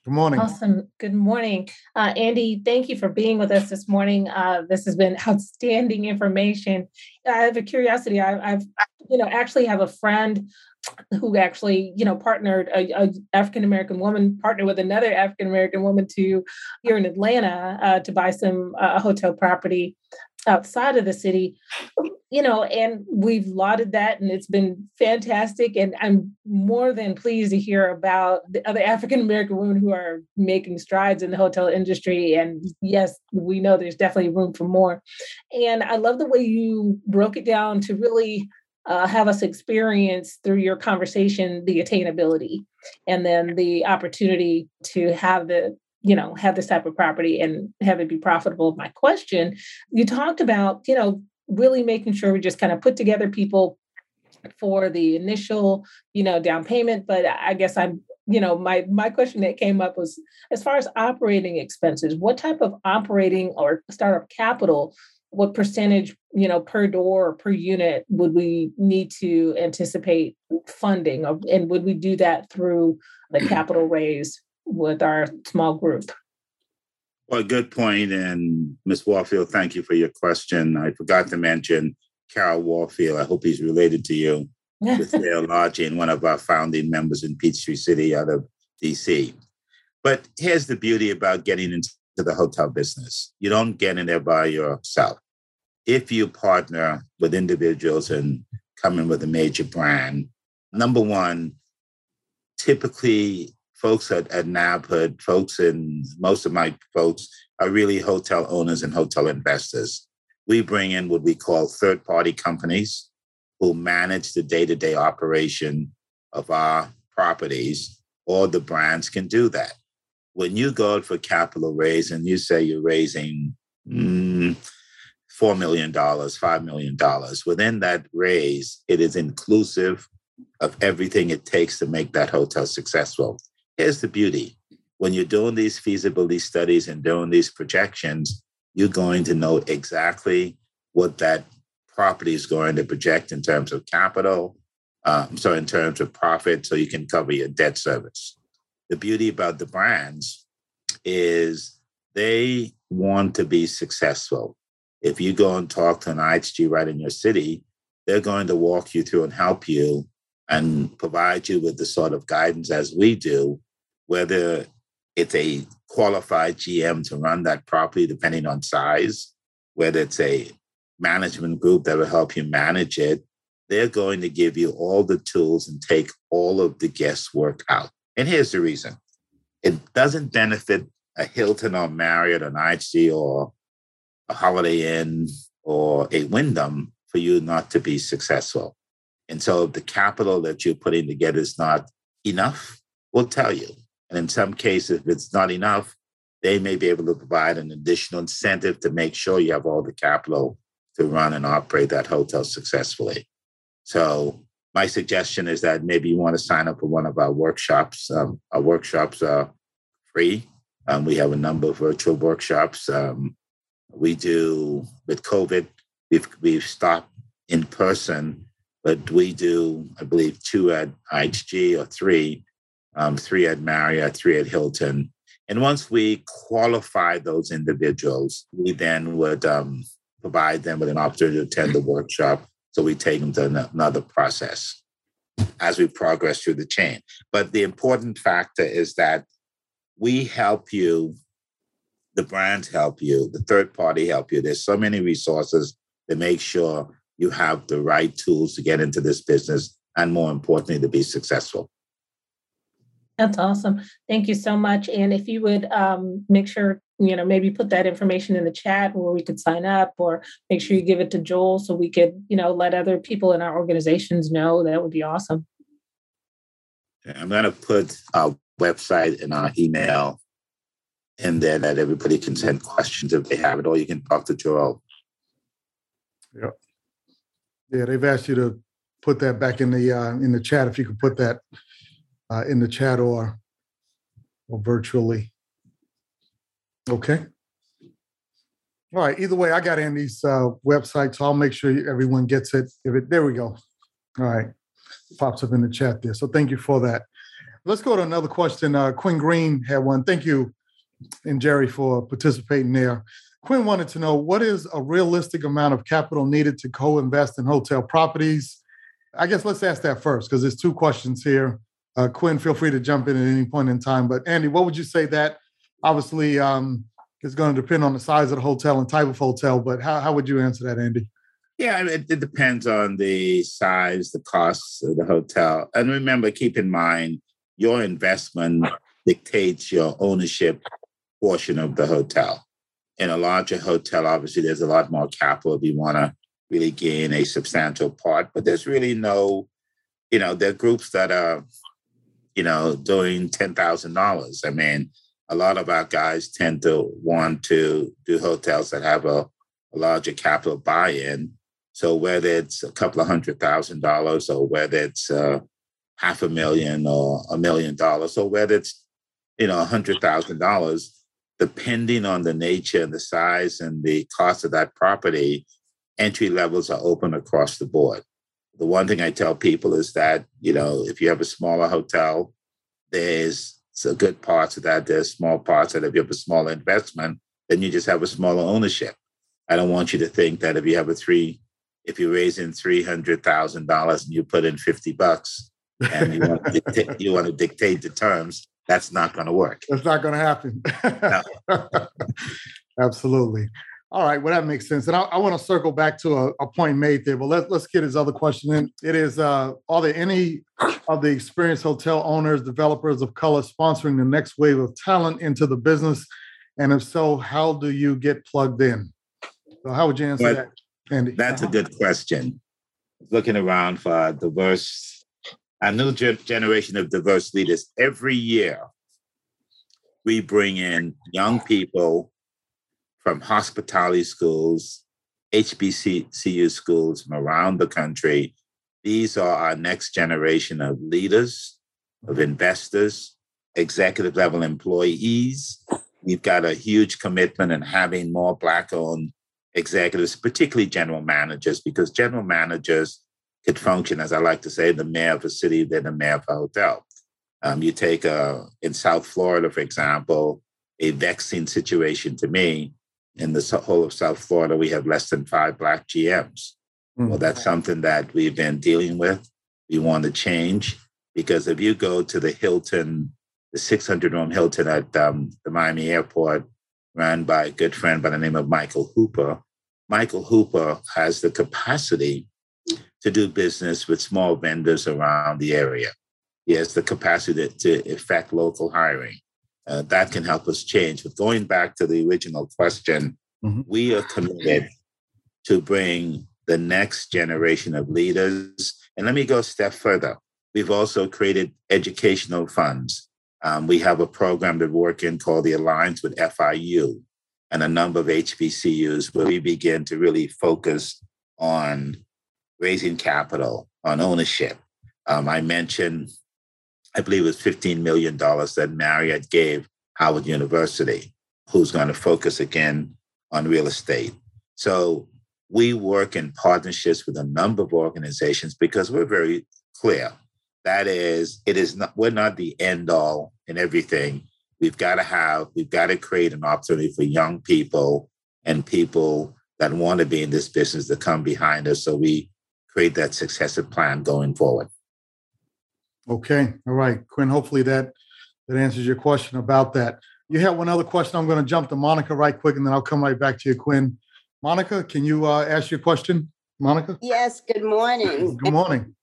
Good morning. Awesome. Good morning. Uh, Andy, thank you for being with us this morning. Uh, this has been outstanding information. I have a curiosity. I, have you know, actually have a friend who actually, you know, partnered a, a African American woman partnered with another African American woman to here in Atlanta uh, to buy some uh, hotel property outside of the city you know and we've lauded that and it's been fantastic and i'm more than pleased to hear about the other african american women who are making strides in the hotel industry and yes we know there's definitely room for more. And i love the way you broke it down to really uh, have us experience through your conversation the attainability and then the opportunity to have the you know have this type of property and have it be profitable my question you talked about you know really making sure we just kind of put together people for the initial you know down payment but i guess i'm you know my my question that came up was as far as operating expenses what type of operating or startup capital what percentage you know per door or per unit would we need to anticipate funding and would we do that through the capital raise with our small group. Well, good point. And Ms. Warfield, thank you for your question. I forgot to mention Carol Warfield. I hope he's related to you with Yale Lodging, one of our founding members in Peachtree City out of DC. But here's the beauty about getting into the hotel business you don't get in there by yourself. If you partner with individuals and come in with a major brand, number one, typically folks at, at NABHOOD, folks and most of my folks are really hotel owners and hotel investors. We bring in what we call third party companies who manage the day to day operation of our properties. All the brands can do that. When you go for capital raise and you say you're raising mm, $4 million, $5 million, within that raise, it is inclusive of everything it takes to make that hotel successful. Here's the beauty when you're doing these feasibility studies and doing these projections, you're going to know exactly what that property is going to project in terms of capital, um, so in terms of profit, so you can cover your debt service. The beauty about the brands is they want to be successful. If you go and talk to an IHG right in your city, they're going to walk you through and help you and provide you with the sort of guidance as we do whether it's a qualified GM to run that property, depending on size, whether it's a management group that will help you manage it, they're going to give you all the tools and take all of the guesswork out. And here's the reason it doesn't benefit a Hilton or Marriott or an IHG or a Holiday Inn or a Wyndham for you not to be successful. And so the capital that you're putting together is not enough, we'll tell you. And in some cases, if it's not enough, they may be able to provide an additional incentive to make sure you have all the capital to run and operate that hotel successfully. So my suggestion is that maybe you want to sign up for one of our workshops. Um, our workshops are free. Um, we have a number of virtual workshops. Um, we do with COVID, we've we've stopped in person, but we do, I believe, two at IHG or three um, three at Marriott, three at Hilton. And once we qualify those individuals, we then would um, provide them with an opportunity to attend the workshop. So we take them to another process as we progress through the chain. But the important factor is that we help you the brands help you, the third party help you. There's so many resources to make sure you have the right tools to get into this business and more importantly to be successful. That's awesome. Thank you so much. And if you would um, make sure, you know, maybe put that information in the chat where we could sign up or make sure you give it to Joel so we could, you know, let other people in our organizations know, that would be awesome. I'm going to put our website and our email in there that everybody can send questions if they have it, or you can talk to Joel. Yeah. Yeah, they've asked you to put that back in the uh, in the chat. If you could put that uh, in the chat or or virtually. Okay. All right. Either way, I got Andy's uh, website, so I'll make sure everyone gets it. If it there we go. All right, pops up in the chat there. So thank you for that. Let's go to another question. Uh, Quinn Green had one. Thank you, and Jerry for participating there. Quinn wanted to know what is a realistic amount of capital needed to co-invest in hotel properties. I guess let's ask that first because there's two questions here. Uh, Quinn, feel free to jump in at any point in time. But Andy, what would you say that obviously um, is going to depend on the size of the hotel and type of hotel, but how, how would you answer that, Andy? Yeah, it, it depends on the size, the costs of the hotel. And remember, keep in mind, your investment dictates your ownership portion of the hotel. In a larger hotel, obviously, there's a lot more capital if you want to really gain a substantial part, but there's really no, you know, there are groups that are you know, doing $10,000. I mean, a lot of our guys tend to want to do hotels that have a, a larger capital buy in. So whether it's a couple of hundred thousand dollars or whether it's uh, half a million or a million dollars or whether it's, you know, a hundred thousand dollars, depending on the nature and the size and the cost of that property, entry levels are open across the board the one thing I tell people is that, you know, if you have a smaller hotel, there's a good parts of that. There's small parts that if you have a smaller investment, then you just have a smaller ownership. I don't want you to think that if you have a three, if you raise in three hundred thousand dollars and you put in fifty bucks and you want, to dictate, you want to dictate the terms, that's not going to work. That's not going to happen. Absolutely. All right, well that makes sense, and I, I want to circle back to a, a, point made there, but let's let's get his other question in. It is: uh, Are there any of the experienced hotel owners, developers of color sponsoring the next wave of talent into the business? And if so, how do you get plugged in? So, how would you answer well, that, Andy? That's uh-huh. a good question. Looking around for diverse, a new generation of diverse leaders every year. We bring in young people from hospitality schools, HBCU schools from around the country. These are our next generation of leaders, of investors, executive level employees. We've got a huge commitment in having more Black owned executives, particularly general managers, because general managers could function, as I like to say, the mayor of a city, they're the mayor of a hotel. Um, you take a, in South Florida, for example, a vexing situation to me in the whole of South Florida, we have less than five Black GMs. Mm-hmm. Well, that's something that we've been dealing with. We want to change because if you go to the Hilton, the 600 room Hilton at um, the Miami airport, run by a good friend by the name of Michael Hooper, Michael Hooper has the capacity to do business with small vendors around the area. He has the capacity to, to affect local hiring uh, that can help us change. But going back to the original question, mm-hmm. we are committed to bring the next generation of leaders. And let me go a step further. We've also created educational funds. Um, we have a program that we're working called the Alliance with FIU and a number of HBCUs where we begin to really focus on raising capital, on ownership. Um, I mentioned I believe it was $15 million that Marriott gave Howard University, who's going to focus again on real estate. So we work in partnerships with a number of organizations because we're very clear. That is, it is not, we're not the end all in everything. We've got to have, we've got to create an opportunity for young people and people that want to be in this business to come behind us. So we create that successive plan going forward. Okay. All right, Quinn. Hopefully that that answers your question about that. You have one other question. I'm going to jump to Monica right quick, and then I'll come right back to you, Quinn. Monica, can you uh, ask your question? Monica? Yes, good morning. Good morning.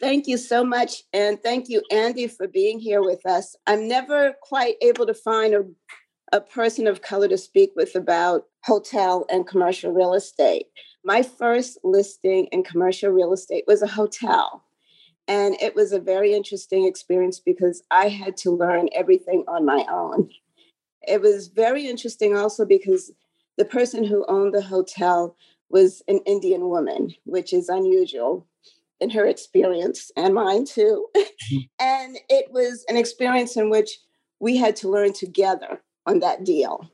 Thank you so much. And thank you, Andy, for being here with us. I'm never quite able to find a, a person of color to speak with about hotel and commercial real estate. My first listing in commercial real estate was a hotel. And it was a very interesting experience because I had to learn everything on my own. It was very interesting also because the person who owned the hotel was an Indian woman, which is unusual in her experience and mine too. Mm-hmm. and it was an experience in which we had to learn together on that deal.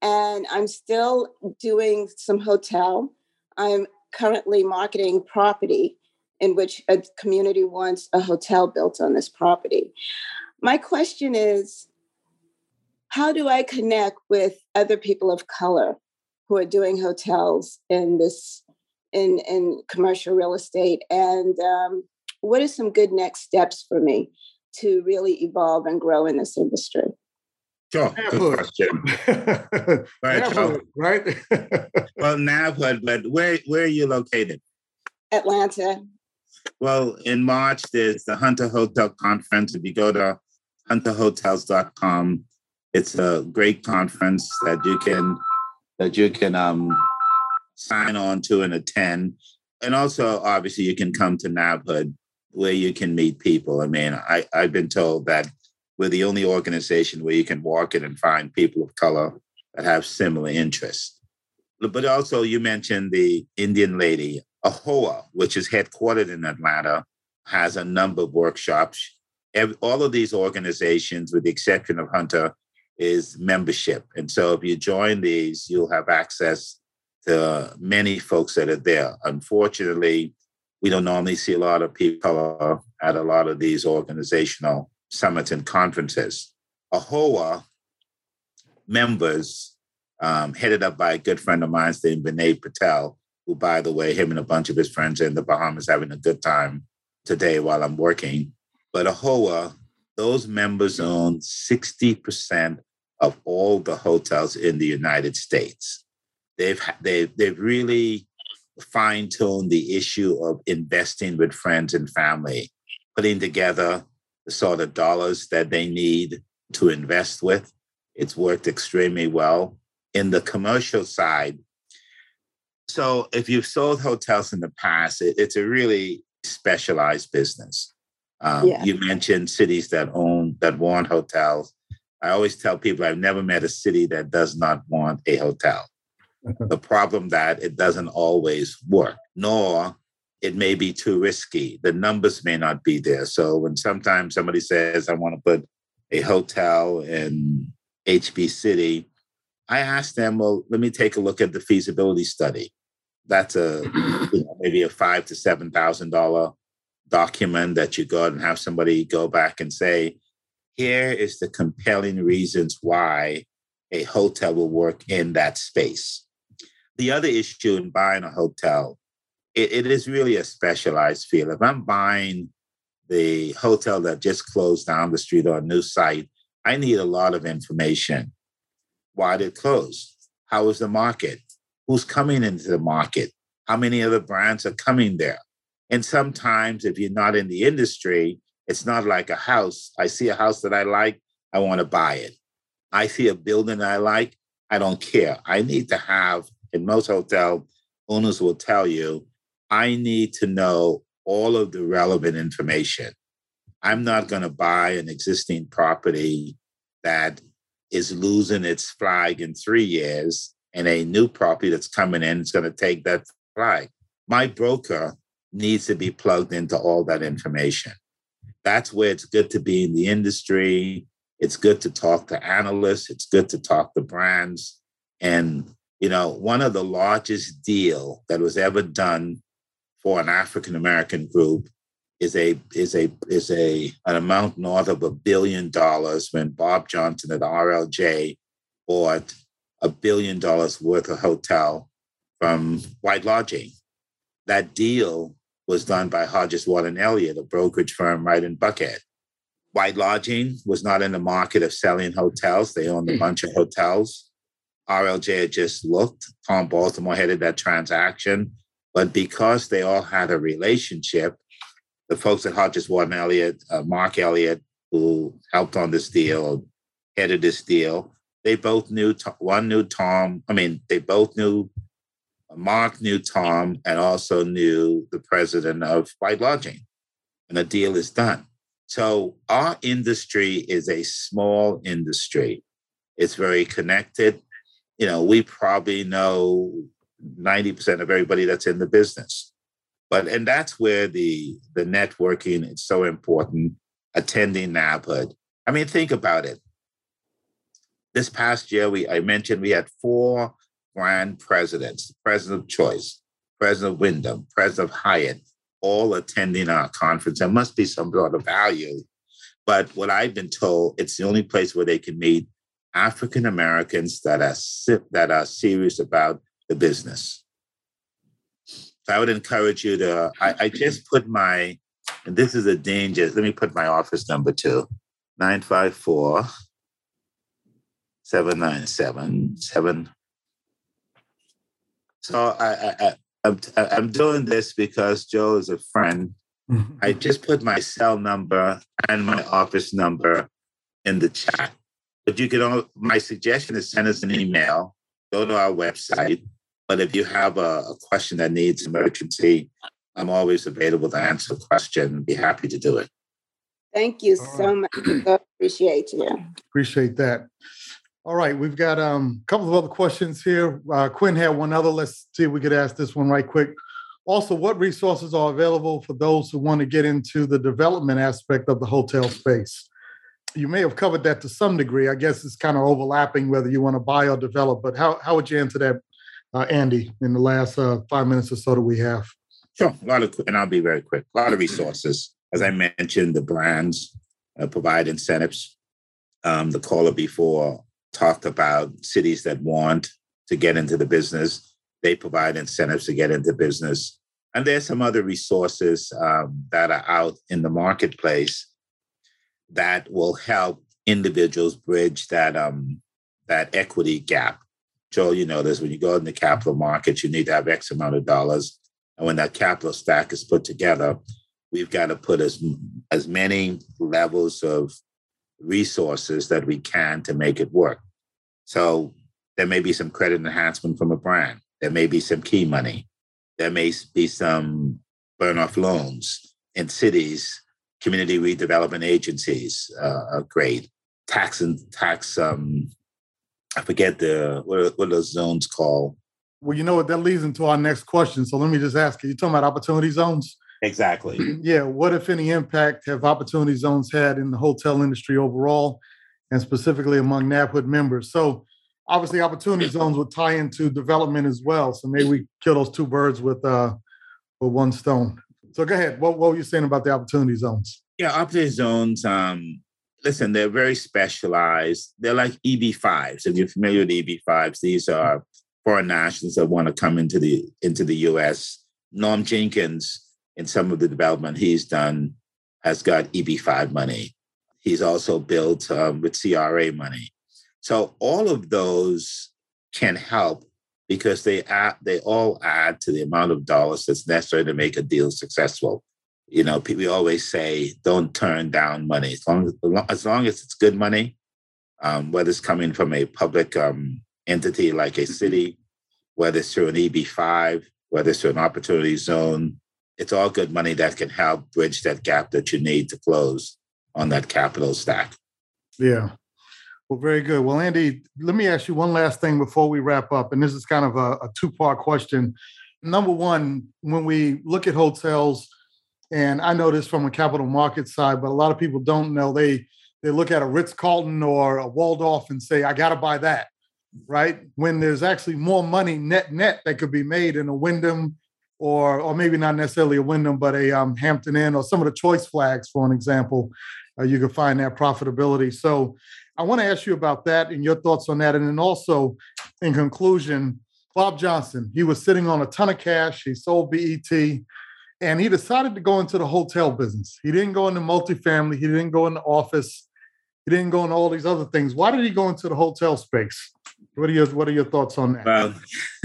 And I'm still doing some hotel. I'm currently marketing property in which a community wants a hotel built on this property. My question is how do I connect with other people of color who are doing hotels in this in in commercial real estate and um, what are some good next steps for me to really evolve and grow in this industry Sure. Good question. right, right? well, NABHOOD, but where where are you located? Atlanta. Well, in March, there's the Hunter Hotel Conference. If you go to hunterhotels.com, it's a great conference that you can that you can um, sign on to and attend. And also, obviously, you can come to NABHOOD where you can meet people. I mean, I, I've been told that we're the only organization where you can walk in and find people of color that have similar interests. But also, you mentioned the Indian lady, AAHOA, which is headquartered in Atlanta, has a number of workshops. Every, all of these organizations, with the exception of Hunter, is membership. And so if you join these, you'll have access to many folks that are there. Unfortunately, we don't normally see a lot of people at a lot of these organizational summits and conferences. AAHOA members, um, headed up by a good friend of mine named Vinay Patel, who, by the way, him and a bunch of his friends in the Bahamas having a good time today while I'm working. But AAHOA, those members own 60% of all the hotels in the United States. They've, they've, they've really fine tuned the issue of investing with friends and family, putting together the sort of dollars that they need to invest with. It's worked extremely well. In the commercial side, so if you've sold hotels in the past, it, it's a really specialized business. Um, yeah. You mentioned cities that own that want hotels. I always tell people I've never met a city that does not want a hotel. the problem that it doesn't always work, nor it may be too risky. The numbers may not be there. So when sometimes somebody says, I want to put a hotel in HB City, I asked them, well, let me take a look at the feasibility study. That's a you know, maybe a five to seven thousand dollar document that you go and have somebody go back and say, here is the compelling reasons why a hotel will work in that space. The other issue in buying a hotel, it, it is really a specialized field. If I'm buying the hotel that just closed down the street or a new site, I need a lot of information. Why did it close? How is the market? Who's coming into the market? How many other brands are coming there? And sometimes, if you're not in the industry, it's not like a house. I see a house that I like, I want to buy it. I see a building I like, I don't care. I need to have, in most hotel owners will tell you, I need to know all of the relevant information. I'm not going to buy an existing property that is losing its flag in three years and a new property that's coming in is going to take that flag. My broker needs to be plugged into all that information that's where it's good to be in the industry. It's good to talk to analysts. It's good to talk to brands. And, you know, one of the largest deal that was ever done for an African American group is a is a is a an amount north of a billion dollars when Bob Johnson at RLJ bought a billion dollars worth of hotel from White Lodging. That deal was done by Hodges and Elliott, a brokerage firm right in Buckhead. White Lodging was not in the market of selling hotels. They owned a hmm. bunch of hotels. RLJ had just looked. Tom Baltimore headed that transaction. But because they all had a relationship, the folks at Hodges Ward Elliott, uh, Mark Elliott, who helped on this deal, headed this deal, they both knew, one knew Tom. I mean, they both knew, Mark knew Tom and also knew the president of White Lodging. And the deal is done. So our industry is a small industry. It's very connected. You know, we probably know 90% of everybody that's in the business. But and that's where the the networking is so important, attending NABHOOD. I mean, think about it. This past year, we I mentioned we had four grand presidents, president of Choice, president of Wyndham, president of Hyatt, all attending our conference. There must be some sort of value. But what I've been told, it's the only place where they can meet African Americans that are that are serious about the business. So I would encourage you to. I, I just put my, and this is a danger. Let me put my office number too, 954 797 7. So I, I, I I'm, I'm doing this because Joe is a friend. I just put my cell number and my office number in the chat. But you can, all, my suggestion is send us an email, go to our website. But if you have a, a question that needs emergency, I'm always available to answer a question and be happy to do it. Thank you so much. I appreciate you. Appreciate that. All right, we've got um, a couple of other questions here. Uh, Quinn had one other. Let's see if we could ask this one right quick. Also, what resources are available for those who want to get into the development aspect of the hotel space? You may have covered that to some degree. I guess it's kind of overlapping whether you want to buy or develop, but how, how would you answer that, uh, Andy, in the last uh, five minutes or so that we have? Sure, a lot of, and I'll be very quick. A lot of resources. As I mentioned, the brands uh, provide incentives. Um, the caller before talked about cities that want to get into the business. They provide incentives to get into business. And there's some other resources um, that are out in the marketplace that will help individuals bridge that um, that equity gap. Joel, you know this, when you go in the capital markets, you need to have X amount of dollars. And when that capital stack is put together, we've got to put as, as many levels of resources that we can to make it work. So there may be some credit enhancement from a brand. There may be some key money. There may be some burn off loans in cities, community redevelopment agencies uh, are great. Tax and tax, um, I forget the what what are those zones called? Well, you know what that leads into our next question. So let me just ask you: You talking about opportunity zones? Exactly. yeah. What, if any, impact have opportunity zones had in the hotel industry overall, and specifically among NABHOOD members? So, obviously, opportunity zones would tie into development as well. So maybe we kill those two birds with uh, with one stone. So go ahead. What, what were you saying about the opportunity zones? Yeah, opportunity zones. Um, listen, they're very specialized. They're like EB5s. If you're familiar with EB5s, these are foreign nationals that want to come into the into the U.S. Norm Jenkins in some of the development he's done has got EB5 money. He's also built um, with CRA money. So all of those can help because they add, they all add to the amount of dollars that's necessary to make a deal successful. You know, people always say, don't turn down money. As long as, as, long as it's good money, um, whether it's coming from a public um, entity like a city, whether it's through an EB5, whether it's through an opportunity zone, it's all good money that can help bridge that gap that you need to close on that capital stack. Yeah. Well, very good. Well, Andy, let me ask you one last thing before we wrap up. And this is kind of a, a two part question. Number one, when we look at hotels, and I know this from a capital market side, but a lot of people don't know. They they look at a Ritz Carlton or a Waldorf and say, "I got to buy that," right? When there's actually more money net net that could be made in a Wyndham or or maybe not necessarily a Wyndham, but a um, Hampton Inn or some of the choice flags, for an example, uh, you can find that profitability. So I want to ask you about that and your thoughts on that. And then also, in conclusion, Bob Johnson, he was sitting on a ton of cash. He sold BET and he decided to go into the hotel business. He didn't go into multifamily. He didn't go into office. He didn't go into all these other things. Why did he go into the hotel space? What are your What are your thoughts on that? Well,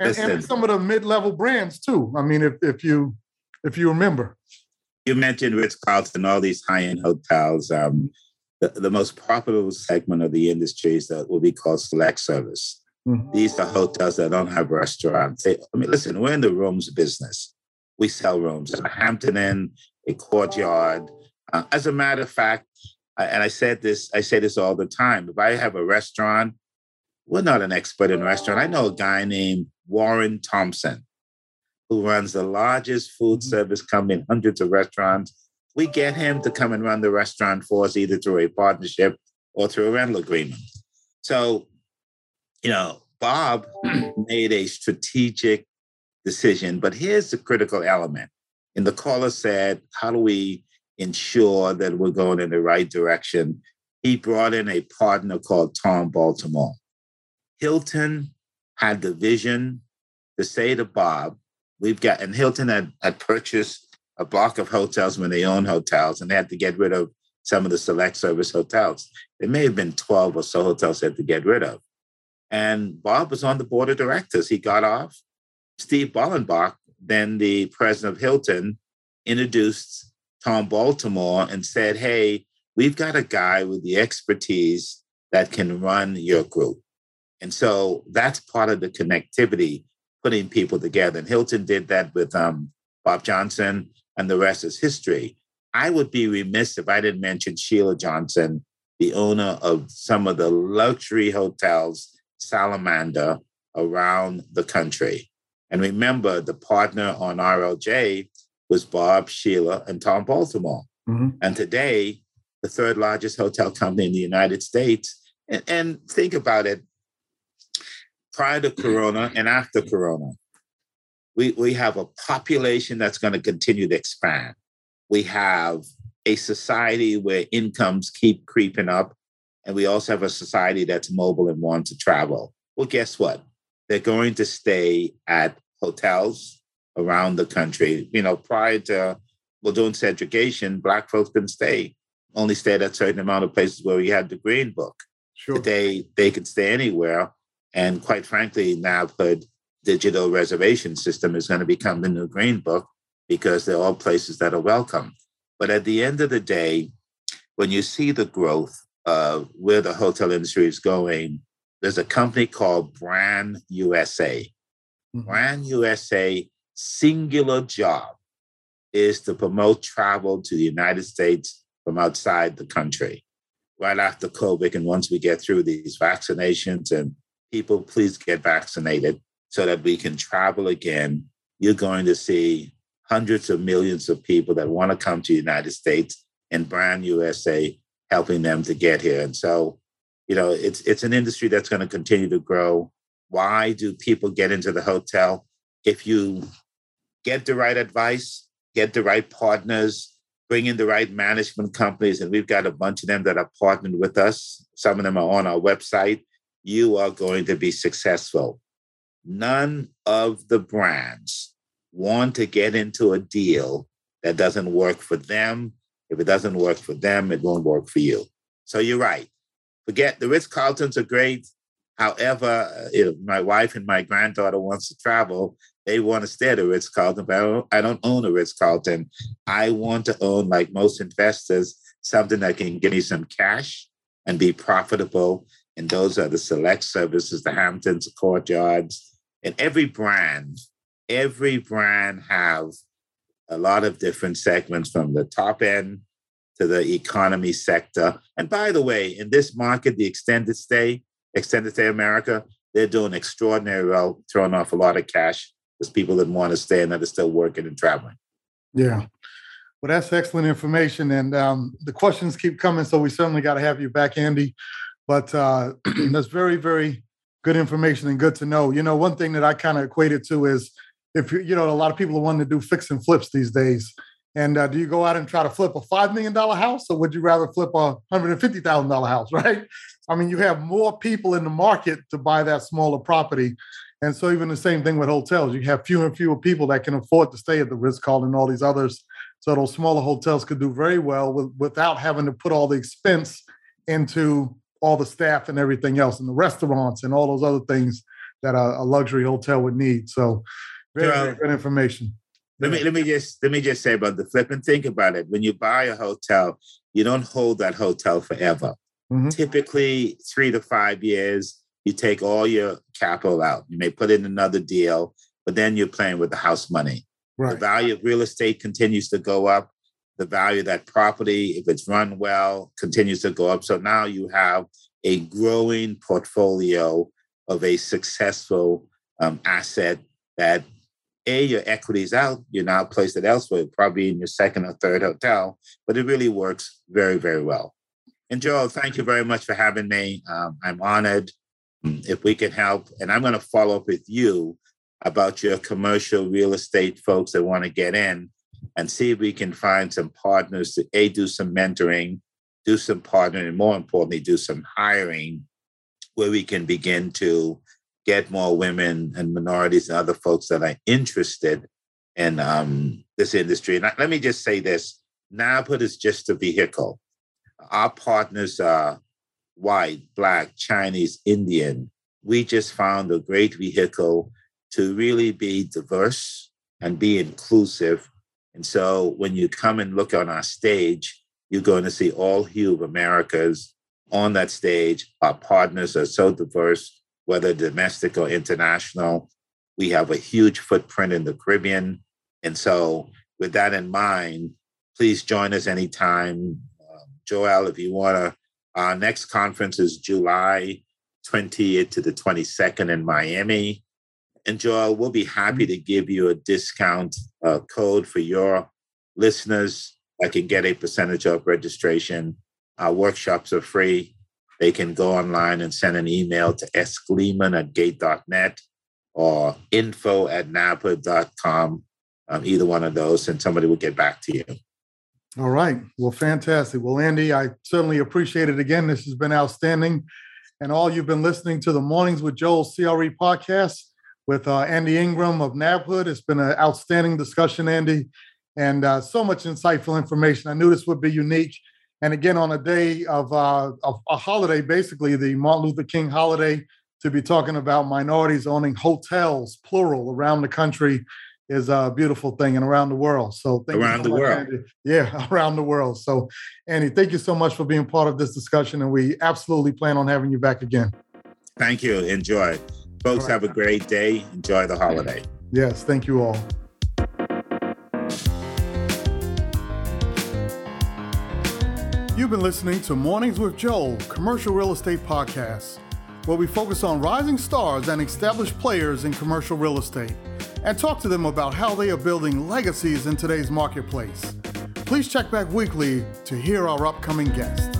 and, and some of the mid level brands too. I mean, if if you if you remember, you mentioned Ritz Carlton, and all these high end hotels. Um, the, the most profitable segment of the industry is that what we call select service. Mm-hmm. These are hotels that don't have restaurants. They, I mean, listen, we're in the rooms business. We sell rooms a Hampton Inn, a courtyard. Uh, as a matter of fact, I, and I said this, I say this all the time. If I have a restaurant, we're not an expert in restaurant. I know a guy named Warren Thompson who runs the largest food mm-hmm. service company in hundreds of restaurants. We get him to come and run the restaurant for us either through a partnership or through a rental agreement. So, you know, Bob made a strategic decision, but here's the critical element. And the caller said, How do we ensure that we're going in the right direction? He brought in a partner called Tom Baltimore. Hilton had the vision to say to Bob, we've got, and Hilton had, had purchased a block of hotels when they own hotels, and they had to get rid of some of the select service hotels. There may have been 12 or so hotels they had to get rid of. And Bob was on the board of directors. He got off. Steve Bollenbach, then the president of Hilton, introduced Tom Baltimore and said, Hey, we've got a guy with the expertise that can run your group. And so that's part of the connectivity, putting people together. And Hilton did that with um, Bob Johnson, and the rest is history. I would be remiss if I didn't mention Sheila Johnson, the owner of some of the luxury hotels, Salamander, around the country. And remember, the partner on RLJ was Bob, Sheila, and Tom Baltimore. Mm-hmm. And today, the third largest hotel company in the United States. And, and think about it prior to Corona and after Corona, we, we have a population that's going to continue to expand. We have a society where incomes keep creeping up. And we also have a society that's mobile and wants to travel. Well, guess what? They're going to stay at hotels around the country. You know, prior to well, doing segregation, Black folks couldn't stay, only stayed at a certain amount of places where we had the Green Book. Sure. Today, they could stay anywhere. And quite frankly, NABHOOD digital reservation system is going to become the new Green Book because they're all places that are welcome. But at the end of the day, when you see the growth of where the hotel industry is going, there's a company called Brand USA. Mm-hmm. Brand USA singular job is to promote travel to the United States from outside the country. Right after COVID, and once we get through these vaccinations and people please get vaccinated so that we can travel again. You're going to see hundreds of millions of people that want to come to the United States and brand USA helping them to get here. And so, you know, it's it's an industry that's going to continue to grow. Why do people get into the hotel? If you get the right advice, get the right partners, bring in the right management companies, and we've got a bunch of them that are partnered with us. Some of them are on our website you are going to be successful. None of the brands want to get into a deal that doesn't work for them. If it doesn't work for them, it won't work for you. So you're right. Forget the Ritz Carltons are great. However, uh, if my wife and my granddaughter wants to travel, they want to stay at a Ritz Carlton, but I don't, I don't own a Ritz Carlton. I want to own, like most investors, something that can give me some cash and be profitable and those are the select services, the Hamptons, the Courtyards, and every brand, every brand have a lot of different segments from the top end to the economy sector. And by the way, in this market, the extended stay, extended stay America, they're doing extraordinary well, throwing off a lot of cash. There's people that want to stay and that are still working and traveling. Yeah. Well, that's excellent information. And um, the questions keep coming. So we certainly got to have you back, Andy. But uh, that's very, very good information and good to know. You know, one thing that I kind of equated to is if you, you know, a lot of people are wanting to do fix and flips these days. And uh, do you go out and try to flip a $5 million house or would you rather flip a $150,000 house, right? I mean, you have more people in the market to buy that smaller property. And so even the same thing with hotels, you have fewer and fewer people that can afford to stay at the Ritz Carlton and all these others. So those smaller hotels could do very well with, without having to put all the expense into all the staff and everything else, and the restaurants and all those other things that a, a luxury hotel would need. So very, very good information. Let me let me just let me just say about the flip and think about it. When you buy a hotel, you don't hold that hotel forever. Mm-hmm. Typically, three to five years, you take all your capital out. You may put in another deal, but then you're playing with the house money. Right. The value of real estate continues to go up. The value of that property, if it's run well, continues to go up. So now you have a growing portfolio of a successful um, asset that a your equities out you're now placed it elsewhere probably in your second or third hotel but it really works very very well. And joel thank you very much for having me. Um, i'm honored um, if we can help and i'm going to follow up with you about your commercial real estate folks that want to get in and see if we can find some partners to a do some mentoring do some partnering and more importantly do some hiring where we can begin to get more women and minorities and other folks that are interested in um, this industry. And let me just say this NABHOOD is just a vehicle. Our partners are white, black, Chinese, Indian. We just found a great vehicle to really be diverse and be inclusive. And so when you come and look on our stage, you're going to see all hue of Americas on that stage. Our partners are so diverse whether domestic or international. We have a huge footprint in the Caribbean. And so, with that in mind, please join us anytime. Uh, Joel, if you want to, our next conference is July 20th to the 22nd in Miami. And Joel, we'll be happy to give you a discount uh, code for your listeners that can get a percentage of registration. Our workshops are free they can go online and send an email to sgleeman at gate.net or info at nabhood.com, um, either one of those, and somebody will get back to you. All right. Well, fantastic. Well, Andy, I certainly appreciate it again. This has been outstanding. And all you've been listening to the Mornings with Joel CRE podcast with uh, Andy Ingraham of NABHOOD. It's been an outstanding discussion, Andy, and uh, so much insightful information. I knew this would be unique and again, on a day of, uh, of a holiday, basically the Martin Luther King holiday, to be talking about minorities owning hotels, plural, around the country is a beautiful thing and around the world. So around so the world. Andy. Yeah, around the world. So Andy, thank you so much for being part of this discussion. And we absolutely plan on having you back again. Thank you. Enjoy. Folks, right. have a great day. Enjoy the holiday. Yes, thank you all. You've been listening to Mornings with Joel, commercial real estate podcast, where we focus on rising stars and established players in commercial real estate and talk to them about how they are building legacies in today's marketplace. Please check back weekly to hear our upcoming guests.